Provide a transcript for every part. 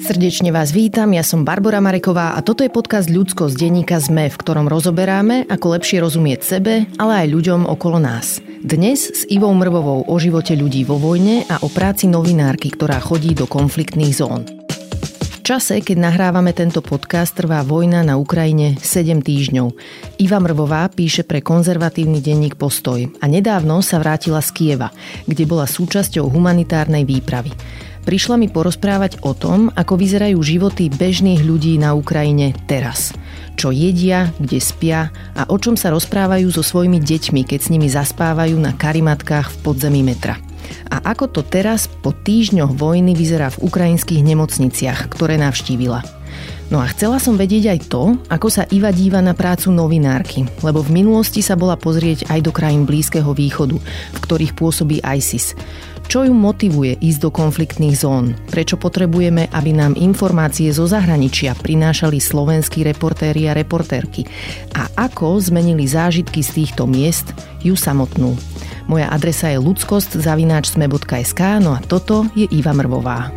Srdečne vás vítam, ja som Barbara Mareková a toto je podcast Ľudsko z denníka ZME, v ktorom rozoberáme, ako lepšie rozumieť sebe, ale aj ľuďom okolo nás. Dnes s Ivou Mrvovou o živote ľudí vo vojne a o práci novinárky, ktorá chodí do konfliktných zón. Čase, keď nahrávame tento podcast, trvá vojna na Ukrajine 7 týždňov. Iva Mrvová píše pre konzervatívny denník Postoj a nedávno sa vrátila z Kieva, kde bola súčasťou humanitárnej výpravy. Prišla mi porozprávať o tom, ako vyzerajú životy bežných ľudí na Ukrajine teraz. Čo jedia, kde spia a o čom sa rozprávajú so svojimi deťmi, keď s nimi zaspávajú na karimatkách v podzemí metra. A ako to teraz po týždňoch vojny vyzerá v ukrajinských nemocniciach, ktoré navštívila. No a chcela som vedieť aj to, ako sa Iva díva na prácu novinárky, lebo v minulosti sa bola pozrieť aj do krajín Blízkeho východu, v ktorých pôsobí ISIS. Čo ju motivuje ísť do konfliktných zón? Prečo potrebujeme, aby nám informácie zo zahraničia prinášali slovenskí reportéri a reportérky? A ako zmenili zážitky z týchto miest ju samotnú? Moja adresa je ludskost.sme.sk, no a toto je Iva Mrvová.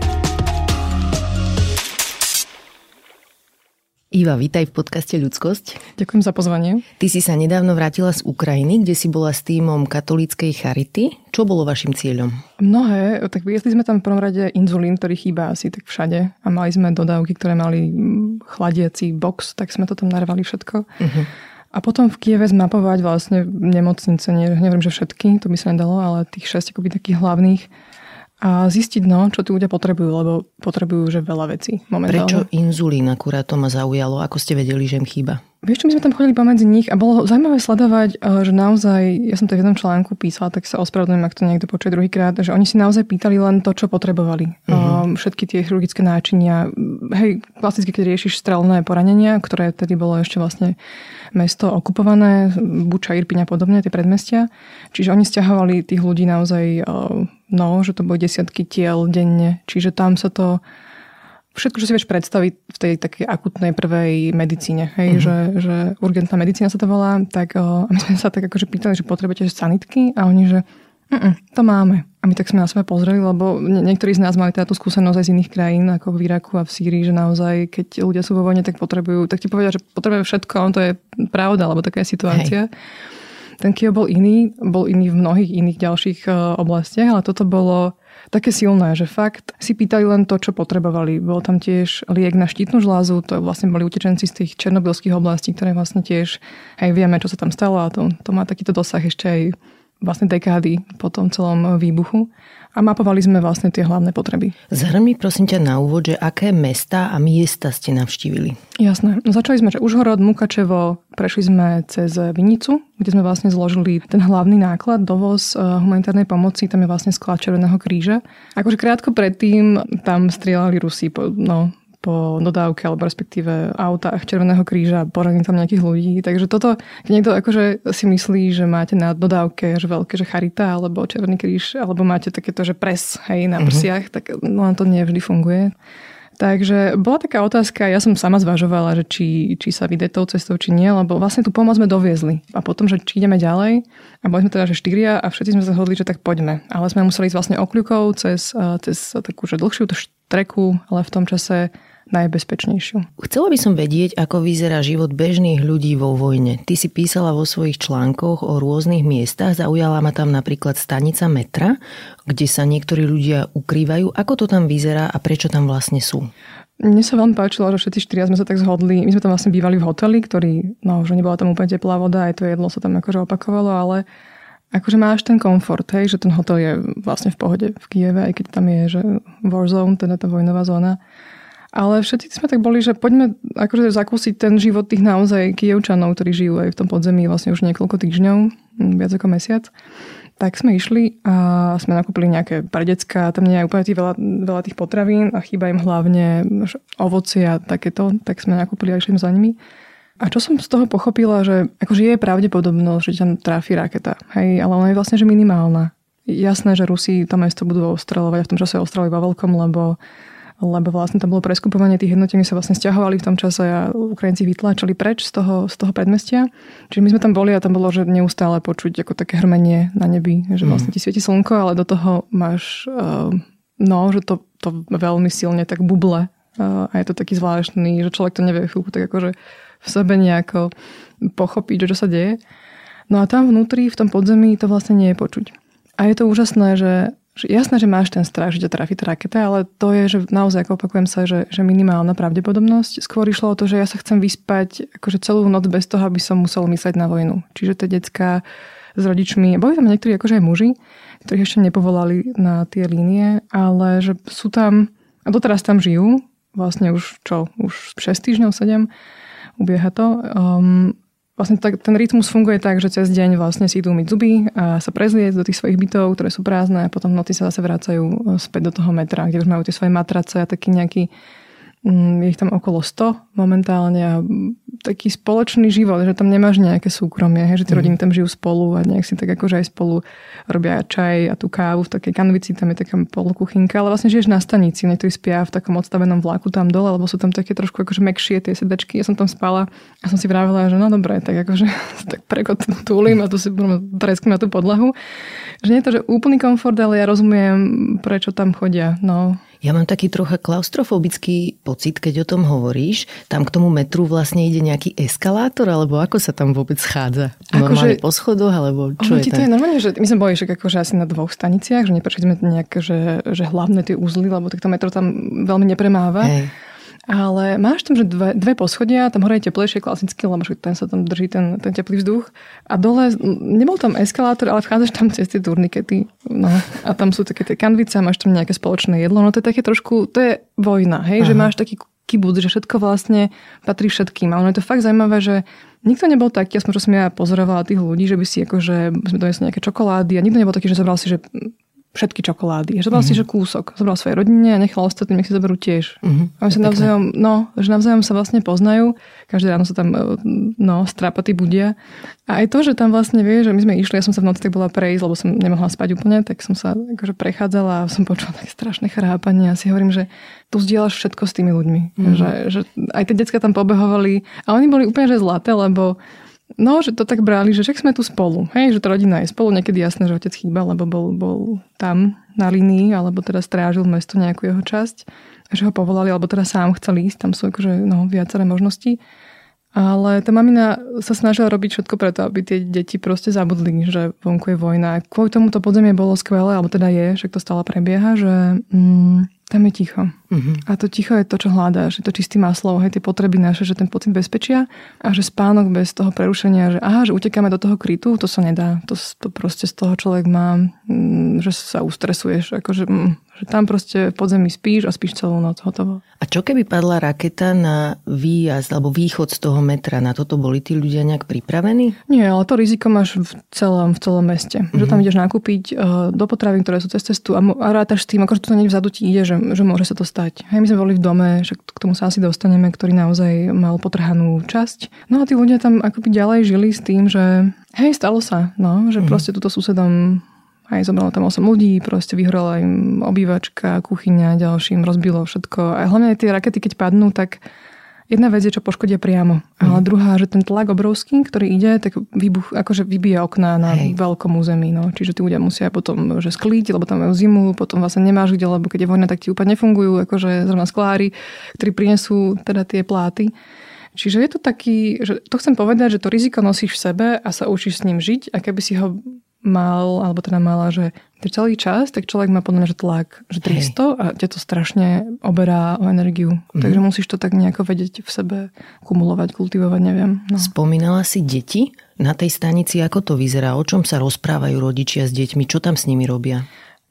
Iva, vítaj v podcaste Ľudskosť. Ďakujem za pozvanie. Ty si sa nedávno vrátila z Ukrajiny, kde si bola s týmom katolíckej Charity. Čo bolo vašim cieľom? Mnohé. Tak viezli sme tam v prvom rade inzulín, ktorý chýba asi tak všade. A mali sme dodávky, ktoré mali mm, chladiaci box, tak sme to tam narvali všetko. Uh-huh. A potom v Kieve zmapovať vlastne nemocnice, nehovorím, že všetky, to by sa nedalo, ale tých šesť akoby takých hlavných a zistiť, no, čo tí ľudia potrebujú, lebo potrebujú že veľa vecí momentálne. Prečo inzulín akurát to ma zaujalo? Ako ste vedeli, že im chýba? Vieš čo, my sme tam chodili pomedzi nich a bolo zaujímavé sledovať, eh, že naozaj, ja som to v jednom článku písala, tak sa ospravedlňujem, ak to niekto počuje druhýkrát, že oni si naozaj pýtali len to, čo potrebovali. Uh-huh. Všetky tie chirurgické náčinia, hej, klasicky, keď riešiš strelné poranenia, ktoré tedy bolo ešte vlastne mesto okupované, Buča, Irpiň a podobne, tie predmestia. Čiže oni stiahovali tých ľudí naozaj, eh, no, že to boli desiatky tiel denne. Čiže tam sa to všetko, čo si vieš predstaviť v tej takej akutnej prvej medicíne, hej, uh-huh. že, že urgentná medicína sa to volá, tak o, a my sme sa tak akože pýtali, že potrebujete sanitky a oni, že to máme. A my tak sme na sebe pozreli, lebo niektorí z nás mali táto skúsenosť aj z iných krajín, ako v Iraku a v Sýrii, že naozaj, keď ľudia sú vo vojne, tak potrebujú, tak ti povedia, že potrebujú všetko, on to je pravda, alebo taká je situácia. Hej. Ten Kiev bol iný, bol iný v mnohých iných ďalších oblastiach, ale toto bolo také silné, že fakt si pýtali len to, čo potrebovali. Bol tam tiež liek na štítnu žlázu, to vlastne boli utečenci z tých černobylských oblastí, ktoré vlastne tiež, aj vieme, čo sa tam stalo a to, to má takýto dosah ešte aj vlastne dekády po tom celom výbuchu a mapovali sme vlastne tie hlavné potreby. Zhrň mi prosím ťa na úvod, že aké mesta a miesta ste navštívili? Jasné. No začali sme, že Užhorod, Mukačevo, prešli sme cez Vinicu, kde sme vlastne zložili ten hlavný náklad, dovoz eh, humanitárnej pomoci, tam je vlastne sklad Červeného kríža. Akože krátko predtým tam strieľali Rusi, no, po dodávke alebo respektíve autách Červeného kríža, poradím tam nejakých ľudí. Takže toto, keď niekto akože si myslí, že máte na dodávke že veľké, že Charita alebo Červený kríž, alebo máte takéto, že pres hej, na mhm. prsiach, mm-hmm. tak no, to nevždy funguje. Takže bola taká otázka, ja som sama zvažovala, že či, či sa vyjde tou cestou, či nie, lebo vlastne tú pomoc sme doviezli. A potom, že či ideme ďalej, a boli sme teda, že štyria a všetci sme sa zhodli, že tak poďme. Ale sme museli ísť vlastne okľukou cez, cez takú že dlhšiu treku, ale v tom čase najbezpečnejšiu. Chcela by som vedieť, ako vyzerá život bežných ľudí vo vojne. Ty si písala vo svojich článkoch o rôznych miestach, zaujala ma tam napríklad stanica metra, kde sa niektorí ľudia ukrývajú. Ako to tam vyzerá a prečo tam vlastne sú? Mne sa veľmi páčilo, že všetci štyria sme sa tak zhodli. My sme tam vlastne bývali v hoteli, ktorý, no, že nebola tam úplne teplá voda, aj to jedlo sa tam akože opakovalo, ale akože máš ten komfort, hej, že ten hotel je vlastne v pohode v Kieve, aj keď tam je, že war zone, teda tá vojnová zóna. Ale všetci sme tak boli, že poďme akože zakúsiť ten život tých naozaj kievčanov, ktorí žijú aj v tom podzemí vlastne už niekoľko týždňov, viac ako mesiac. Tak sme išli a sme nakúpili nejaké pre decka, tam nie je úplne tých veľa, veľa tých potravín a chýba im hlavne ovoci a takéto, tak sme nakúpili a išli za nimi. A čo som z toho pochopila, že akože je pravdepodobnosť, že tam tráfi raketa, hej, ale ona je vlastne že minimálna. Jasné, že Rusi to mesto budú ostreľovať a v tom čase ostreľovali vo veľkom, lebo lebo vlastne tam bolo preskupovanie tých jednotiek, sa vlastne stiahovali v tom čase a Ukrajinci vytláčali preč z toho, z toho predmestia. Čiže my sme tam boli a tam bolo, že neustále počuť ako také hrmenie na nebi, že vlastne ti svieti slnko, ale do toho máš uh, no, že to, to veľmi silne tak buble a je to taký zvláštny, že človek to nevie chvíľku tak akože v sebe nejako pochopiť, že čo sa deje. No a tam vnútri, v tom podzemí, to vlastne nie je počuť. A je to úžasné, že, že jasné, že máš ten strach, že ťa trafí tá raketa, ale to je, že naozaj, ako opakujem sa, že, že minimálna pravdepodobnosť. Skôr išlo o to, že ja sa chcem vyspať akože celú noc bez toho, aby som musel mysleť na vojnu. Čiže tie decka s rodičmi, boli tam niektorí akože aj muži, ktorých ešte nepovolali na tie línie, ale že sú tam, a doteraz tam žijú, vlastne už čo, už 6 týždňov, 7, ubieha to. Um, vlastne tak, ten rytmus funguje tak, že cez deň vlastne si idú myť zuby a sa prezlieť do tých svojich bytov, ktoré sú prázdne a potom v noci sa zase vracajú e, späť do toho metra, kde už majú tie svoje matrace a taký nejaký je ich tam okolo 100 momentálne a taký spoločný život, že tam nemáš nejaké súkromie, že tie mm. rodiny tam žijú spolu a nejak si tak akože aj spolu robia čaj a tú kávu v takej kanvici, tam je taká polokuchynka, ale vlastne žiješ na stanici, niektorí spia v takom odstavenom vlaku tam dole, lebo sú tam také trošku akože mekšie tie sedačky. Ja som tam spala a som si vravela, že no dobre, tak akože tak prekot túlim a tu si tresknem na tú podlahu. Že nie je to, že úplný komfort, ale ja rozumiem, prečo tam chodia. No, ja mám taký trocha klaustrofobický pocit, keď o tom hovoríš. Tam k tomu metru vlastne ide nejaký eskalátor, alebo ako sa tam vôbec schádza? Normálne akože, po schodoch, alebo čo je to je normálne, že my sme boli však akože asi na dvoch staniciach, že neprešli sme nejak, že, že hlavné tie úzly, lebo tak to metro tam veľmi nepremáva. Hej. Ale máš tam, že dve, dve poschodia, tam hore je teplejšie klasicky, lebo ten sa tam drží ten, ten teplý vzduch. A dole, nebol tam eskalátor, ale vchádzaš tam cez tie turnikety. No. A tam sú také tie kanvice, máš tam nejaké spoločné jedlo. No to je také trošku, to je vojna, hej, Aha. že máš taký kibud, že všetko vlastne patrí všetkým. A ono je to fakt zaujímavé, že nikto nebol taký, aspoň čo som ja pozorovala tých ľudí, že by si akože, sme donesli nejaké čokolády a nikto nebol taký, že zobral si, že všetky čokolády. Že mm-hmm. si, že kúsok. Zobral svojej rodine a nechal ostatným, nech si zoberú tiež. Mm-hmm. A sa navzájom, no, že navzájom sa vlastne poznajú. Každé ráno sa tam, e, no, strápaty budia. A aj to, že tam vlastne vie, že my sme išli, ja som sa v noci tak bola prejsť, lebo som nemohla spať úplne, tak som sa akože prechádzala a som počula také strašné chrápanie a si hovorím, že tu zdieľaš všetko s tými ľuďmi. Mm-hmm. Že, že aj tie decka tam pobehovali a oni boli úplne že zlaté, lebo No, že to tak brali, že však sme tu spolu. Hej, že tá rodina je spolu. Niekedy jasné, že otec chýba, lebo bol, bol tam na linii, alebo teda strážil mesto nejakú jeho časť. Že ho povolali, alebo teda sám chcel ísť. Tam sú akože, no, viaceré možnosti. Ale tá mamina sa snažila robiť všetko preto, aby tie deti proste zabudli, že vonku je vojna. Kvôli tomu to podzemie bolo skvelé, alebo teda je, že to stále prebieha, že mm, tam je ticho. Uh-huh. A to ticho je to, čo hľadáš. Je to čistý maslov, hej, tie potreby naše, že ten pocit bezpečia a že spánok bez toho prerušenia, že aha, že utekáme do toho krytu, to sa nedá. To, to proste z toho človek má, mm, že sa ustresuješ. Akože, mm, že tam proste v podzemí spíš a spíš celú noc, hotovo. A čo keby padla raketa na výjazd alebo východ z toho metra? Na toto boli tí ľudia nejak pripravení? Nie, ale to riziko máš v celom, v celom meste. Uh-huh. Že tam mhm. ideš nakúpiť uh, do potravín, ktoré sú cez cestu a, a rátaš s tým, akože to vzadu ti ide, že že môže sa to stať. Hej, my sme boli v dome, však k tomu sa asi dostaneme, ktorý naozaj mal potrhanú časť. No a tí ľudia tam akoby ďalej žili s tým, že hej, stalo sa, no, že mm. proste túto susedom aj zobralo tam 8 ľudí, proste vyhorela im obývačka, kuchyňa, ďalším rozbilo všetko. A hlavne tie rakety, keď padnú, tak Jedna vec je, čo poškodia priamo, ale mm. druhá, že ten tlak obrovský, ktorý ide, tak výbuch, akože vybije okná na Hej. veľkom území. No. Čiže tí ľudia musia potom že sklíť, lebo tam majú zimu, potom vlastne nemáš kde, lebo keď je vojna, tak ti úplne nefungujú, akože zrovna sklári, ktorí prinesú teda tie pláty. Čiže je to taký, že to chcem povedať, že to riziko nosíš v sebe a sa učíš s ním žiť a keby si ho mal, alebo teda mala, že celý čas, tak človek má podľa mňa, že tlak, že 300 Hej. a ťa to strašne oberá o energiu. Mm. Takže musíš to tak nejako vedieť v sebe kumulovať, kultivovať, neviem. No. Spomínala si deti na tej stanici, ako to vyzerá? O čom sa rozprávajú rodičia s deťmi? Čo tam s nimi robia?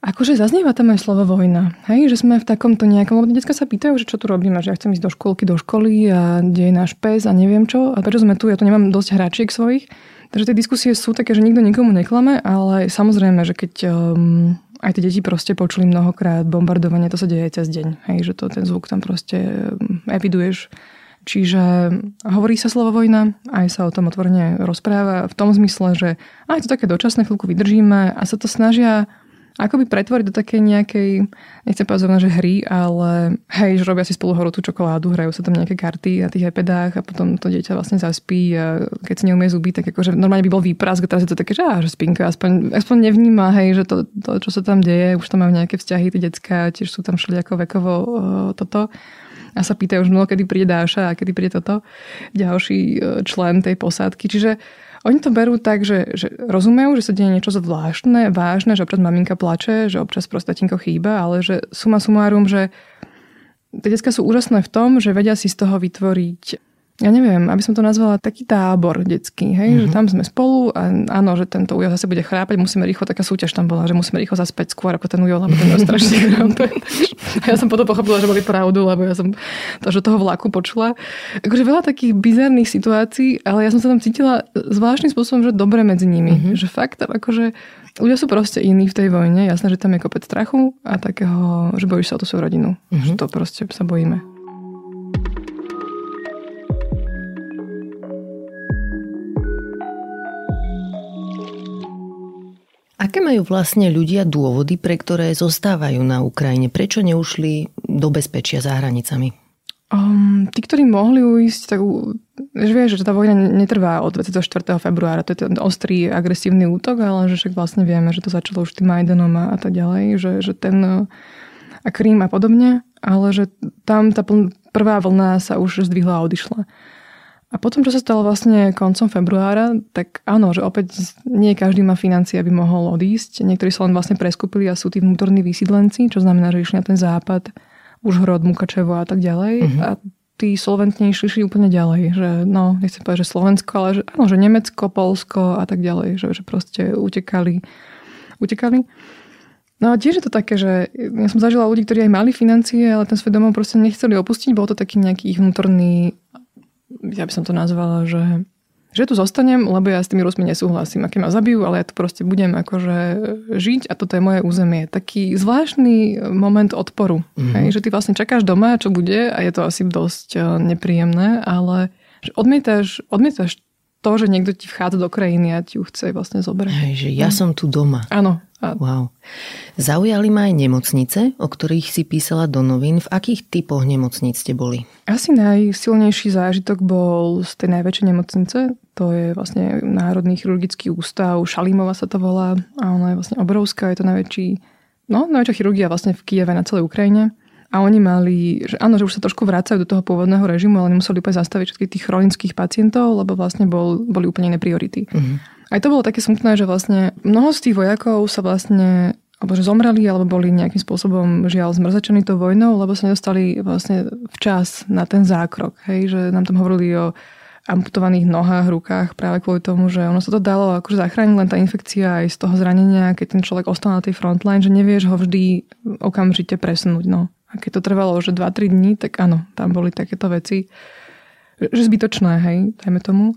Akože zaznieva tam aj slovo vojna. Hej, že sme v takomto nejakom, lebo detská sa pýtajú, že čo tu robíme, že ja chcem ísť do školky, do školy a kde je náš pes a neviem čo. A prečo sme tu, ja tu nemám dosť hračiek svojich. Takže tie diskusie sú také, že nikto nikomu neklame, ale samozrejme, že keď um, aj tie deti proste počuli mnohokrát bombardovanie, to sa deje aj cez deň. Hej, že to, ten zvuk tam proste um, eviduješ. Čiže hovorí sa slovo vojna, aj sa o tom otvorene rozpráva v tom zmysle, že aj to také dočasné chvíľku vydržíme a sa to snažia akoby pretvoriť do takej nejakej, nechcem povedať že hry, ale hej, že robia si spolu horúcu čokoládu, hrajú sa tam nejaké karty na tých iPadách a potom to dieťa vlastne zaspí a keď si neumie zuby, tak akože normálne by bol výprask a teraz je to také, že, á, že spinka, aspoň, aspoň nevníma, hej, že to, to, čo sa tam deje, už tam majú nejaké vzťahy, tie decka, tiež sú tam všelijako vekovo uh, toto a sa pýtajú už, no, kedy príde Dáša a kedy príde toto, ďalší e, člen tej posádky. Čiže oni to berú tak, že, že rozumejú, že sa deje niečo zvláštne, vážne, že občas maminka plače, že občas prostatinko chýba, ale že suma sumárum, že tie detská sú úžasné v tom, že vedia si z toho vytvoriť ja neviem, aby som to nazvala taký tábor detský, hej, mm-hmm. že mhm. tam sme spolu a áno, že tento ujo zase bude chrápať, musíme rýchlo, taká súťaž tam bola, že musíme rýchlo zaspäť skôr ako ten ujo, lebo ten ujo strašne chrápe. ja som potom pochopila, že boli pravdu, lebo ja som to, že toho vlaku počula. Akože veľa takých bizarných situácií, ale ja som sa tam cítila zvláštnym spôsobom, že dobre medzi nimi. Mm-hmm. Že fakt, akože ľudia sú proste iní v tej vojne. Jasné, že tam je kopec strachu a takého, že bojíš sa o tú svoju rodinu. Mm-hmm. Že to proste sa bojíme. Aké majú vlastne ľudia dôvody, pre ktoré zostávajú na Ukrajine? Prečo neušli do bezpečia za hranicami? Um, tí, ktorí mohli ujsť, tak že vieš, že tá vojna netrvá od 24. februára, to je ten ostrý agresívny útok, ale že však vlastne vieme, že to začalo už tým Majdanom a, a tak ďalej, že, že ten a Krím a podobne, ale že tam tá prvá vlna sa už zdvihla a odišla. A potom, čo sa stalo vlastne koncom februára, tak áno, že opäť nie každý má financie, aby mohol odísť. Niektorí sa len vlastne preskúpili a sú tí vnútorní vysídlenci, čo znamená, že išli na ten západ, už hrod, Mukačevo a tak ďalej. Uh-huh. A tí solventnejší šli úplne ďalej. Že, no, nechcem povedať, že Slovensko, ale že, áno, že Nemecko, Polsko a tak ďalej. Že, že proste utekali. utekali. No a tiež je to také, že ja som zažila ľudí, ktorí aj mali financie, ale ten svoj domov proste nechceli opustiť. Bol to taký nejaký ich vnútorný ja by som to nazvala, že že tu zostanem, lebo ja s tými Rusmi nesúhlasím. Aké ma zabijú, ale ja tu proste budem akože žiť a toto je moje územie. Taký zvláštny moment odporu. Mm-hmm. Hej, že ty vlastne čakáš doma, čo bude a je to asi dosť eh, nepríjemné, ale že odmietaš, odmietaš to, že niekto ti vchádza do krajiny a ti ju chce vlastne zobrať. Hej, že ja hm. som tu doma. Áno, Wow. Zaujali ma aj nemocnice, o ktorých si písala do novín. V akých typoch nemocnic ste boli? Asi najsilnejší zážitok bol z tej najväčšej nemocnice. To je vlastne Národný chirurgický ústav. Šalímova sa to volá. A ona je vlastne obrovská. Je to najväčší, no, najväčšia chirurgia vlastne v Kieve na celej Ukrajine. A oni mali, že áno, že už sa trošku vracajú do toho pôvodného režimu, ale nemuseli úplne zastaviť všetkých tých chronických pacientov, lebo vlastne bol, boli úplne iné priority. Uh-huh. Aj to bolo také smutné, že vlastne mnoho z tých vojakov sa vlastne alebo že zomreli, alebo boli nejakým spôsobom žiaľ zmrzačení tou vojnou, lebo sa nedostali vlastne včas na ten zákrok. Hej, že nám tam hovorili o amputovaných nohách, rukách práve kvôli tomu, že ono sa to dalo akože zachrániť len tá infekcia aj z toho zranenia, keď ten človek ostal na tej frontline, že nevieš ho vždy okamžite presunúť. No. A keď to trvalo že 2-3 dní, tak áno, tam boli takéto veci, že zbytočné, hej, dajme tomu.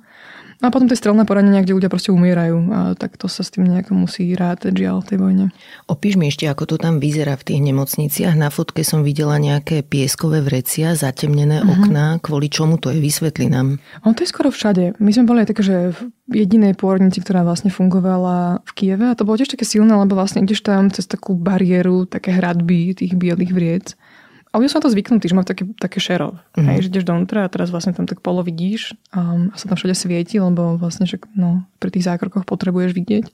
No a potom tie strelné poranenia, kde ľudia proste umierajú. A tak to sa s tým nejako musí rátať žiaľ tej vojne. Opíš mi ešte, ako to tam vyzerá v tých nemocniciach. Na fotke som videla nejaké pieskové vrecia, zatemnené uh-huh. okná. Kvôli čomu to je? Vysvetli nám. On to je skoro všade. My sme boli aj také, že v jedinej pôrodnici, ktorá vlastne fungovala v Kieve. A to bolo tiež také silné, lebo vlastne ideš tam cez takú bariéru, také hradby tých bielých vriec. A sú na to zvyknutí, že majú také, také šero. Mm-hmm. Hej, že ideš dovnútra a teraz vlastne tam tak polo vidíš um, a sa tam všade svieti, lebo vlastne že, no, pri tých zákrokoch potrebuješ vidieť.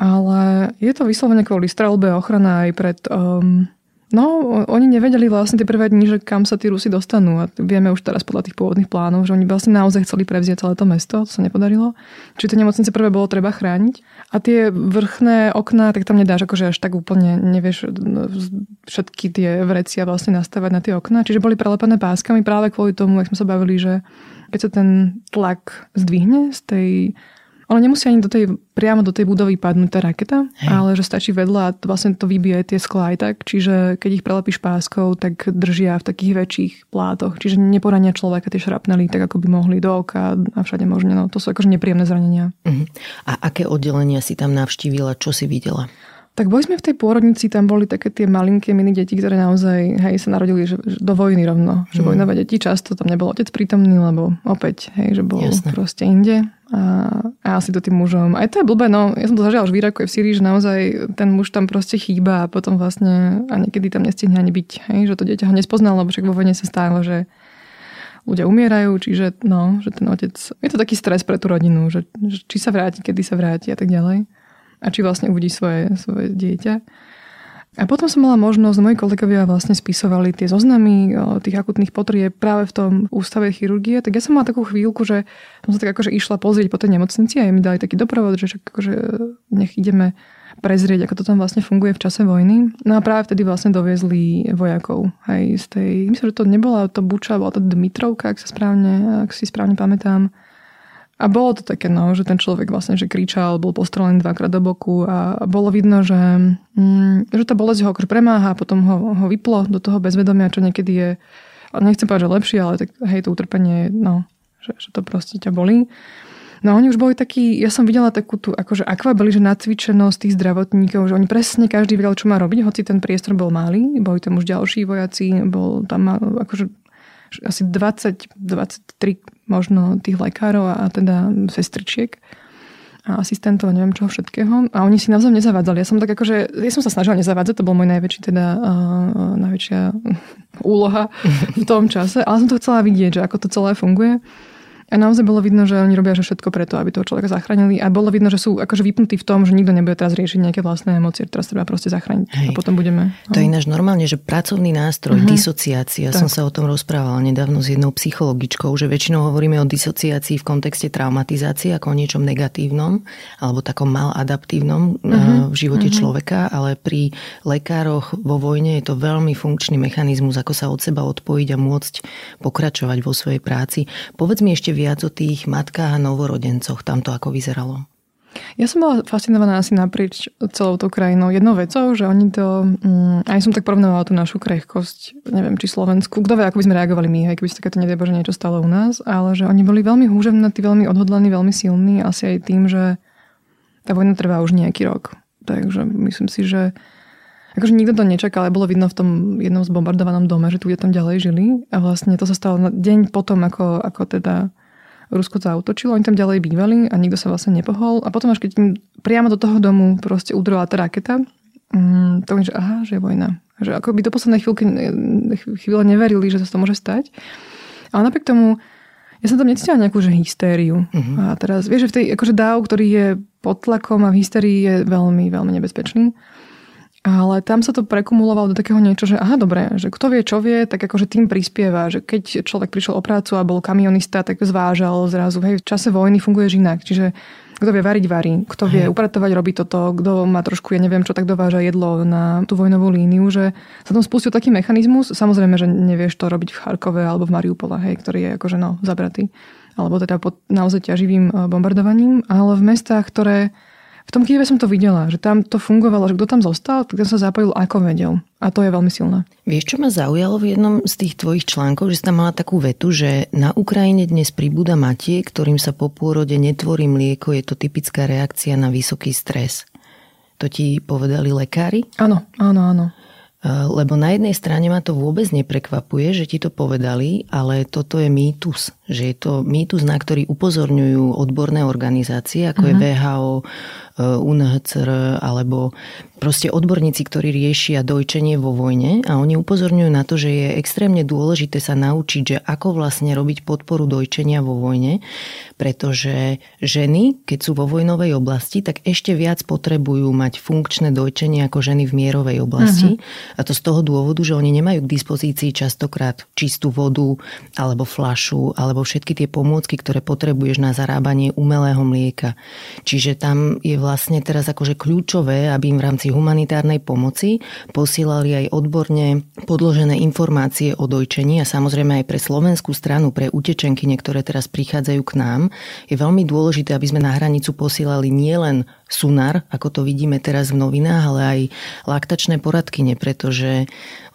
Ale je to vyslovene kvôli strelbe, ochrana aj pred um, No, oni nevedeli vlastne tie prvé dni, že kam sa tí Rusi dostanú. A vieme už teraz podľa tých pôvodných plánov, že oni vlastne naozaj chceli prevziať celé to mesto. To sa nepodarilo. Čiže tie nemocnice prvé bolo treba chrániť. A tie vrchné okná, tak tam nedáš akože až tak úplne, nevieš všetky tie vrecia vlastne nastavať na tie okná. Čiže boli prelepené páskami práve kvôli tomu, jak sme sa bavili, že keď sa ten tlak zdvihne z tej ono nemusí ani do tej, priamo do tej budovy padnúť tá raketa, Hej. ale že stačí vedľa a to vlastne to vybije tie skla aj tak. Čiže keď ich prelepíš páskou, tak držia v takých väčších plátoch. Čiže neporania človeka tie šrapnely tak, ako by mohli do oka a všade možne. No, to sú akože nepríjemné zranenia. Uh-huh. A aké oddelenia si tam navštívila? Čo si videla? Tak boli sme v tej pôrodnici, tam boli také tie malinké mini deti, ktoré naozaj hej, sa narodili že, že do vojny rovno. Že mm. vojnové deti často, tam nebol otec prítomný, lebo opäť, hej, že bol Jasne. proste inde. A, a asi to tým mužom. Aj to je blbé, no. Ja som to zažila už v Iraku aj v Syrii, že naozaj ten muž tam proste chýba a potom vlastne a niekedy tam nestihne ani byť. Hej, že to dieťa ho nespoznalo, lebo však vo vojne sa stálo, že ľudia umierajú, čiže no, že ten otec, je to taký stres pre tú rodinu, že, že či sa vráti, kedy sa vráti a tak ďalej a či vlastne uvidí svoje, svoje dieťa. A potom som mala možnosť, moji kolegovia vlastne spisovali tie zoznamy tých akutných potrieb práve v tom ústave chirurgie, tak ja som mala takú chvíľku, že som sa tak akože išla pozrieť po tej nemocnici a mi dali taký doprovod, že akože nech ideme prezrieť, ako to tam vlastne funguje v čase vojny. No a práve vtedy vlastne doviezli vojakov. Hej, z tej, myslím, že to nebola to Buča, bola to Dmitrovka, ak, sa správne, ak si správne pamätám. A bolo to také, no, že ten človek vlastne že kričal, bol postrelený dvakrát do boku a bolo vidno, že, mm, že tá bolesť ho akože premáha a potom ho, ho vyplo do toho bezvedomia, čo niekedy je, nechcem povedať, že lepšie, ale tak hej, to utrpenie, no, že, že to proste ťa bolí. No oni už boli takí, ja som videla takú tú akože akvabeli, že nacvičenosť tých zdravotníkov, že oni presne každý vedel, čo má robiť, hoci ten priestor bol malý, boli tam už ďalší vojaci, bol tam akože asi 20, 23 možno tých lekárov a teda sestričiek a asistentov, neviem čoho všetkého. A oni si navzájom nezavádzali. Ja som tak akože, ja som sa snažila nezavádzať, to bol môj najväčší teda, uh, najväčšia úloha v tom čase, ale som to chcela vidieť, že ako to celé funguje. A naozaj bolo vidno, že oni robia že všetko preto, aby toho človeka zachránili. A bolo vidno, že sú akože vypnutí v tom, že nikto nebude teraz riešiť nejaké vlastné emócie, teraz treba proste zachrániť. Hej. A potom budeme... To je no. ináč normálne, že pracovný nástroj, uh-huh. disociácia. Tak. Som sa o tom rozprávala nedávno s jednou psychologičkou, že väčšinou hovoríme o disociácii v kontexte traumatizácie ako o niečom negatívnom alebo takom maladaptívnom uh-huh. v živote uh-huh. človeka, ale pri lekároch vo vojne je to veľmi funkčný mechanizmus, ako sa od seba odpojiť a môcť pokračovať vo svojej práci. Povedz mi ešte viac o tých matkách a novorodencoch. Tam to ako vyzeralo? Ja som bola fascinovaná asi naprieč celou tou krajinou jednou vecou, že oni to, mm, aj som tak porovnávala tú našu krehkosť, neviem, či Slovensku, kto vie, ako by sme reagovali my, aj keby sa takéto nedej Bože niečo stalo u nás, ale že oni boli veľmi húževnatí, veľmi odhodlaní, veľmi silní, asi aj tým, že tá vojna trvá už nejaký rok. Takže myslím si, že Akože nikto to nečakal, ale bolo vidno v tom jednom zbombardovanom dome, že tu je tam ďalej žili. A vlastne to sa stalo deň potom, ako, ako teda Rusko zautočilo. Oni tam ďalej bývali a nikto sa vlastne nepohol. A potom až keď im priamo do toho domu proste udrela tá raketa, mm, to že aha, že je vojna. Že ako by do poslednej chvíľky, chvíle neverili, že sa to môže stať. Ale napriek tomu ja som tam necítila nejakú že hystériu. Uh-huh. A teraz, vieš, že v tej akože dáv, ktorý je pod tlakom a v hystérii je veľmi, veľmi nebezpečný. Ale tam sa to prekumulovalo do takého niečo, že aha, dobre, že kto vie, čo vie, tak akože tým prispieva, že keď človek prišiel o prácu a bol kamionista, tak zvážal zrazu, hej, v čase vojny funguje inak. Čiže kto vie variť, varí. Kto vie upratovať, robí toto. Kto má trošku, ja neviem čo, tak dováža jedlo na tú vojnovú líniu, že sa tam spustil taký mechanizmus. Samozrejme, že nevieš to robiť v Charkove alebo v Mariupole, hej, ktorý je akože no, zabratý. Alebo teda pod naozaj ťaživým eh, bombardovaním. Ale v mestách, ktoré v tom Kieve som to videla, že tam to fungovalo, že kto tam zostal, tak sa zapojil ako vedel. A to je veľmi silné. Vieš, čo ma zaujalo v jednom z tých tvojich článkov, že si tam mala takú vetu, že na Ukrajine dnes pribúda matie, ktorým sa po pôrode netvorí mlieko, je to typická reakcia na vysoký stres. To ti povedali lekári? Áno, áno, áno. Lebo na jednej strane ma to vôbec neprekvapuje, že ti to povedali, ale toto je mýtus. Že je to mýtus, na ktorý upozorňujú odborné organizácie, ako uh-huh. je VHO, mhm. UNHCR alebo proste odborníci, ktorí riešia dojčenie vo vojne a oni upozorňujú na to, že je extrémne dôležité sa naučiť, že ako vlastne robiť podporu dojčenia vo vojne, pretože ženy, keď sú vo vojnovej oblasti, tak ešte viac potrebujú mať funkčné dojčenie ako ženy v mierovej oblasti. Uh-huh. A to z toho dôvodu, že oni nemajú k dispozícii častokrát čistú vodu alebo flašu alebo všetky tie pomôcky, ktoré potrebuješ na zarábanie umelého mlieka. Čiže tam je vlastne teraz akože kľúčové, aby im v rámci humanitárnej pomoci posielali aj odborne podložené informácie o dojčení a samozrejme aj pre slovenskú stranu, pre utečenky, ktoré teraz prichádzajú k nám, je veľmi dôležité, aby sme na hranicu posielali nielen sunar, ako to vidíme teraz v novinách, ale aj laktačné poradkyne, pretože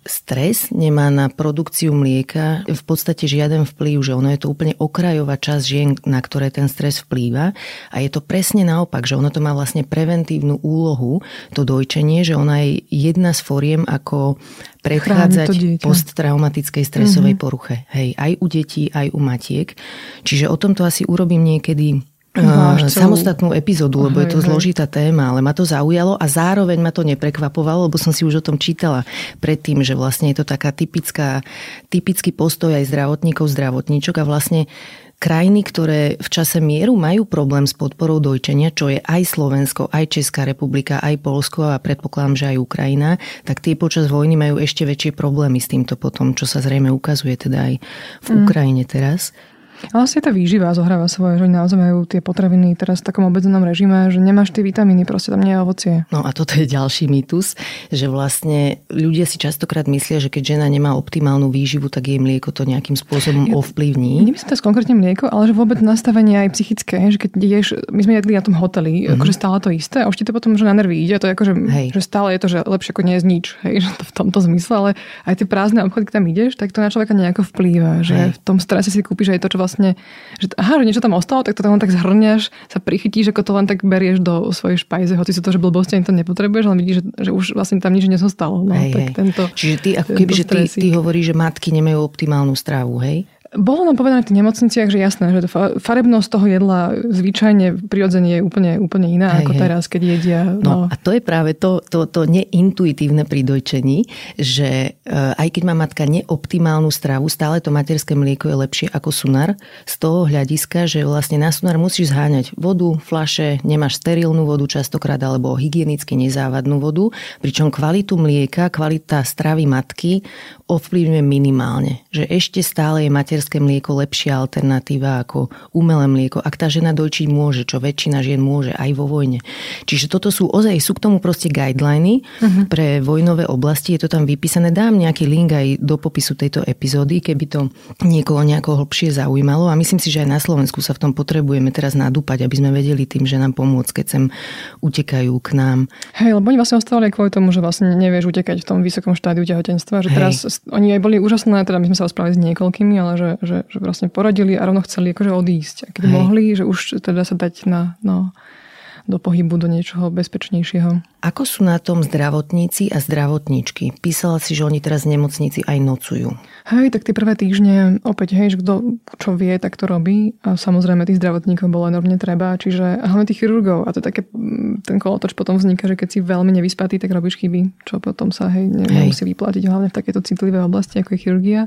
Stres nemá na produkciu mlieka v podstate žiaden vplyv, že ono je to úplne okrajová časť žien, na ktoré ten stres vplýva a je to presne naopak, že ono to má vlastne preventívnu úlohu, to dojčenie, že ona je jedna z foriem, ako predchádzať posttraumatickej stresovej mm-hmm. poruche. Hej, aj u detí, aj u matiek. Čiže o tomto asi urobím niekedy Váš samostatnú epizódu, lebo je to zložitá téma, ale ma to zaujalo a zároveň ma to neprekvapovalo, lebo som si už o tom čítala predtým, že vlastne je to taká typická, typický postoj aj zdravotníkov, zdravotníčok a vlastne krajiny, ktoré v čase mieru majú problém s podporou dojčenia, čo je aj Slovensko, aj Česká republika, aj Polsko a predpokladám, že aj Ukrajina, tak tie počas vojny majú ešte väčšie problémy s týmto potom, čo sa zrejme ukazuje teda aj v mm. Ukrajine teraz. Ale asi tá výživa zohráva svoje, že oni naozaj majú tie potraviny teraz v takom obedzenom režime, že nemáš tie vitamíny, proste tam nie je ovocie. No a toto je ďalší mýtus, že vlastne ľudia si častokrát myslia, že keď žena nemá optimálnu výživu, tak jej mlieko to nejakým spôsobom ja, ovplyvní. Nemyslím to konkrétne mlieko, ale že vôbec nastavenie aj psychické, že keď ješ, my sme jedli na tom hoteli, mm-hmm. akože stále to isté a už ti to potom že na nervy ide, to je akože, hej. že stále je to, že lepšie ako nie je nič, hej, že to v tomto zmysle, ale aj tie prázdne obchody, keď tam ideš, tak to na človeka nejako vplýva, že hej. v tom strese si kúpiš aj to, čo vlastne, že aha, že niečo tam ostalo, tak to tam len tak zhrňaš, sa prichytíš, ako to len tak berieš do svojej špajze, hoci sú to, že blbosti ani to nepotrebuješ, ale vidíš, že, že už vlastne tam nič nezostalo. No, hej, tak hej. Tento, Čiže ty, ako keby, že ty, ty hovoríš, že matky nemajú optimálnu strávu, hej? Bolo nám povedané v tých nemocniciach, že jasné, že farebnosť toho jedla zvyčajne prirodzene je úplne, úplne iná hej, ako hej. teraz, keď jedia. No. no a to je práve to, to, to neintuitívne pri dojčení, že uh, aj keď má matka neoptimálnu stravu, stále to materské mlieko je lepšie ako sunar z toho hľadiska, že vlastne na sunar musíš zháňať vodu, flaše, nemáš sterilnú vodu častokrát alebo hygienicky nezávadnú vodu, pričom kvalitu mlieka, kvalita stravy matky ovplyvňuje minimálne. Že ešte stále je mater materské mlieko lepšia alternatíva ako umelé mlieko, ak tá žena dojčiť môže, čo väčšina žien môže aj vo vojne. Čiže toto sú ozaj, sú k tomu proste guideliny uh-huh. pre vojnové oblasti, je to tam vypísané. Dám nejaký link aj do popisu tejto epizódy, keby to niekoho nejako hlbšie zaujímalo a myslím si, že aj na Slovensku sa v tom potrebujeme teraz nadúpať, aby sme vedeli tým, že nám pomôcť, keď sem utekajú k nám. Hej, lebo oni vlastne ostávali kvôli tomu, že vlastne nevieš utekať v tom vysokom štádiu tehotenstva, že Hej. teraz oni aj boli úžasné, teda my sme sa rozprávali s niekoľkými, ale že že, že vlastne poradili a rovno chceli akože odísť. A keď Hej. mohli, že už teda sa dať na, no, do pohybu, do niečoho bezpečnejšieho. Ako sú na tom zdravotníci a zdravotníčky? Písala si, že oni teraz v nemocnici aj nocujú. Hej, tak tie prvé týždne opäť, hej, že kto čo vie, tak to robí. A samozrejme tých zdravotníkov bolo enormne treba, čiže hlavne tých chirurgov. A to také, mm, ten kolotoč potom vzniká, že keď si veľmi nevyspatý, tak robíš chyby, čo potom sa hej, nemusí vyplatiť, hlavne v takéto citlivej oblasti, ako je chirurgia.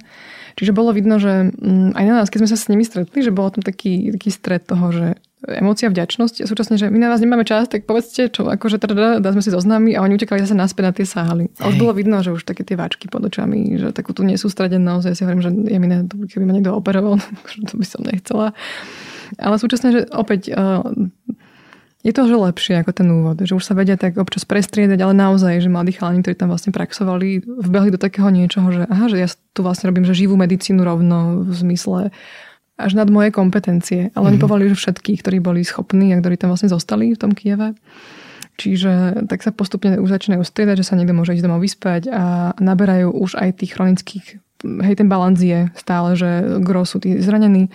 Čiže bolo vidno, že mm, aj na nás, keď sme sa s nimi stretli, že bolo tam taký, taký stred toho, že emócia vďačnosť a súčasne, že my na vás nemáme čas, tak povedzte, čo akože teda dá sme si zoznámi a oni utekali zase naspäť na tie sály. A už bolo vidno, že už také tie váčky pod očami, že takú tú nesústredenosť. Ja si hovorím, že je mi keby ma niekto operoval, to by som nechcela. Ale súčasne, že opäť uh, je to že lepšie ako ten úvod, že už sa vedia tak občas prestriedať, ale naozaj, že mladí chalani, ktorí tam vlastne praxovali, vbehli do takého niečoho, že aha, že ja tu vlastne robím že živú medicínu rovno v zmysle až nad moje kompetencie. Ale mm-hmm. oni mhm. povolili všetkých, ktorí boli schopní a ktorí tam vlastne zostali v tom Kieve. Čiže tak sa postupne už začínajú striedať, že sa niekto môže ísť domov vyspať a naberajú už aj tých chronických, hej, ten balans je stále, že gro sú tí zranení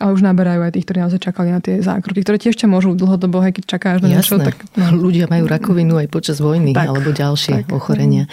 a už naberajú aj tých, ktorí naozaj čakali na tie zákroky, ktoré tiež môžu dlhodobo, aj keď čakáš na niečo. Tak, no. Ľudia majú rakovinu aj počas vojny tak, alebo ďalšie tak. ochorenia.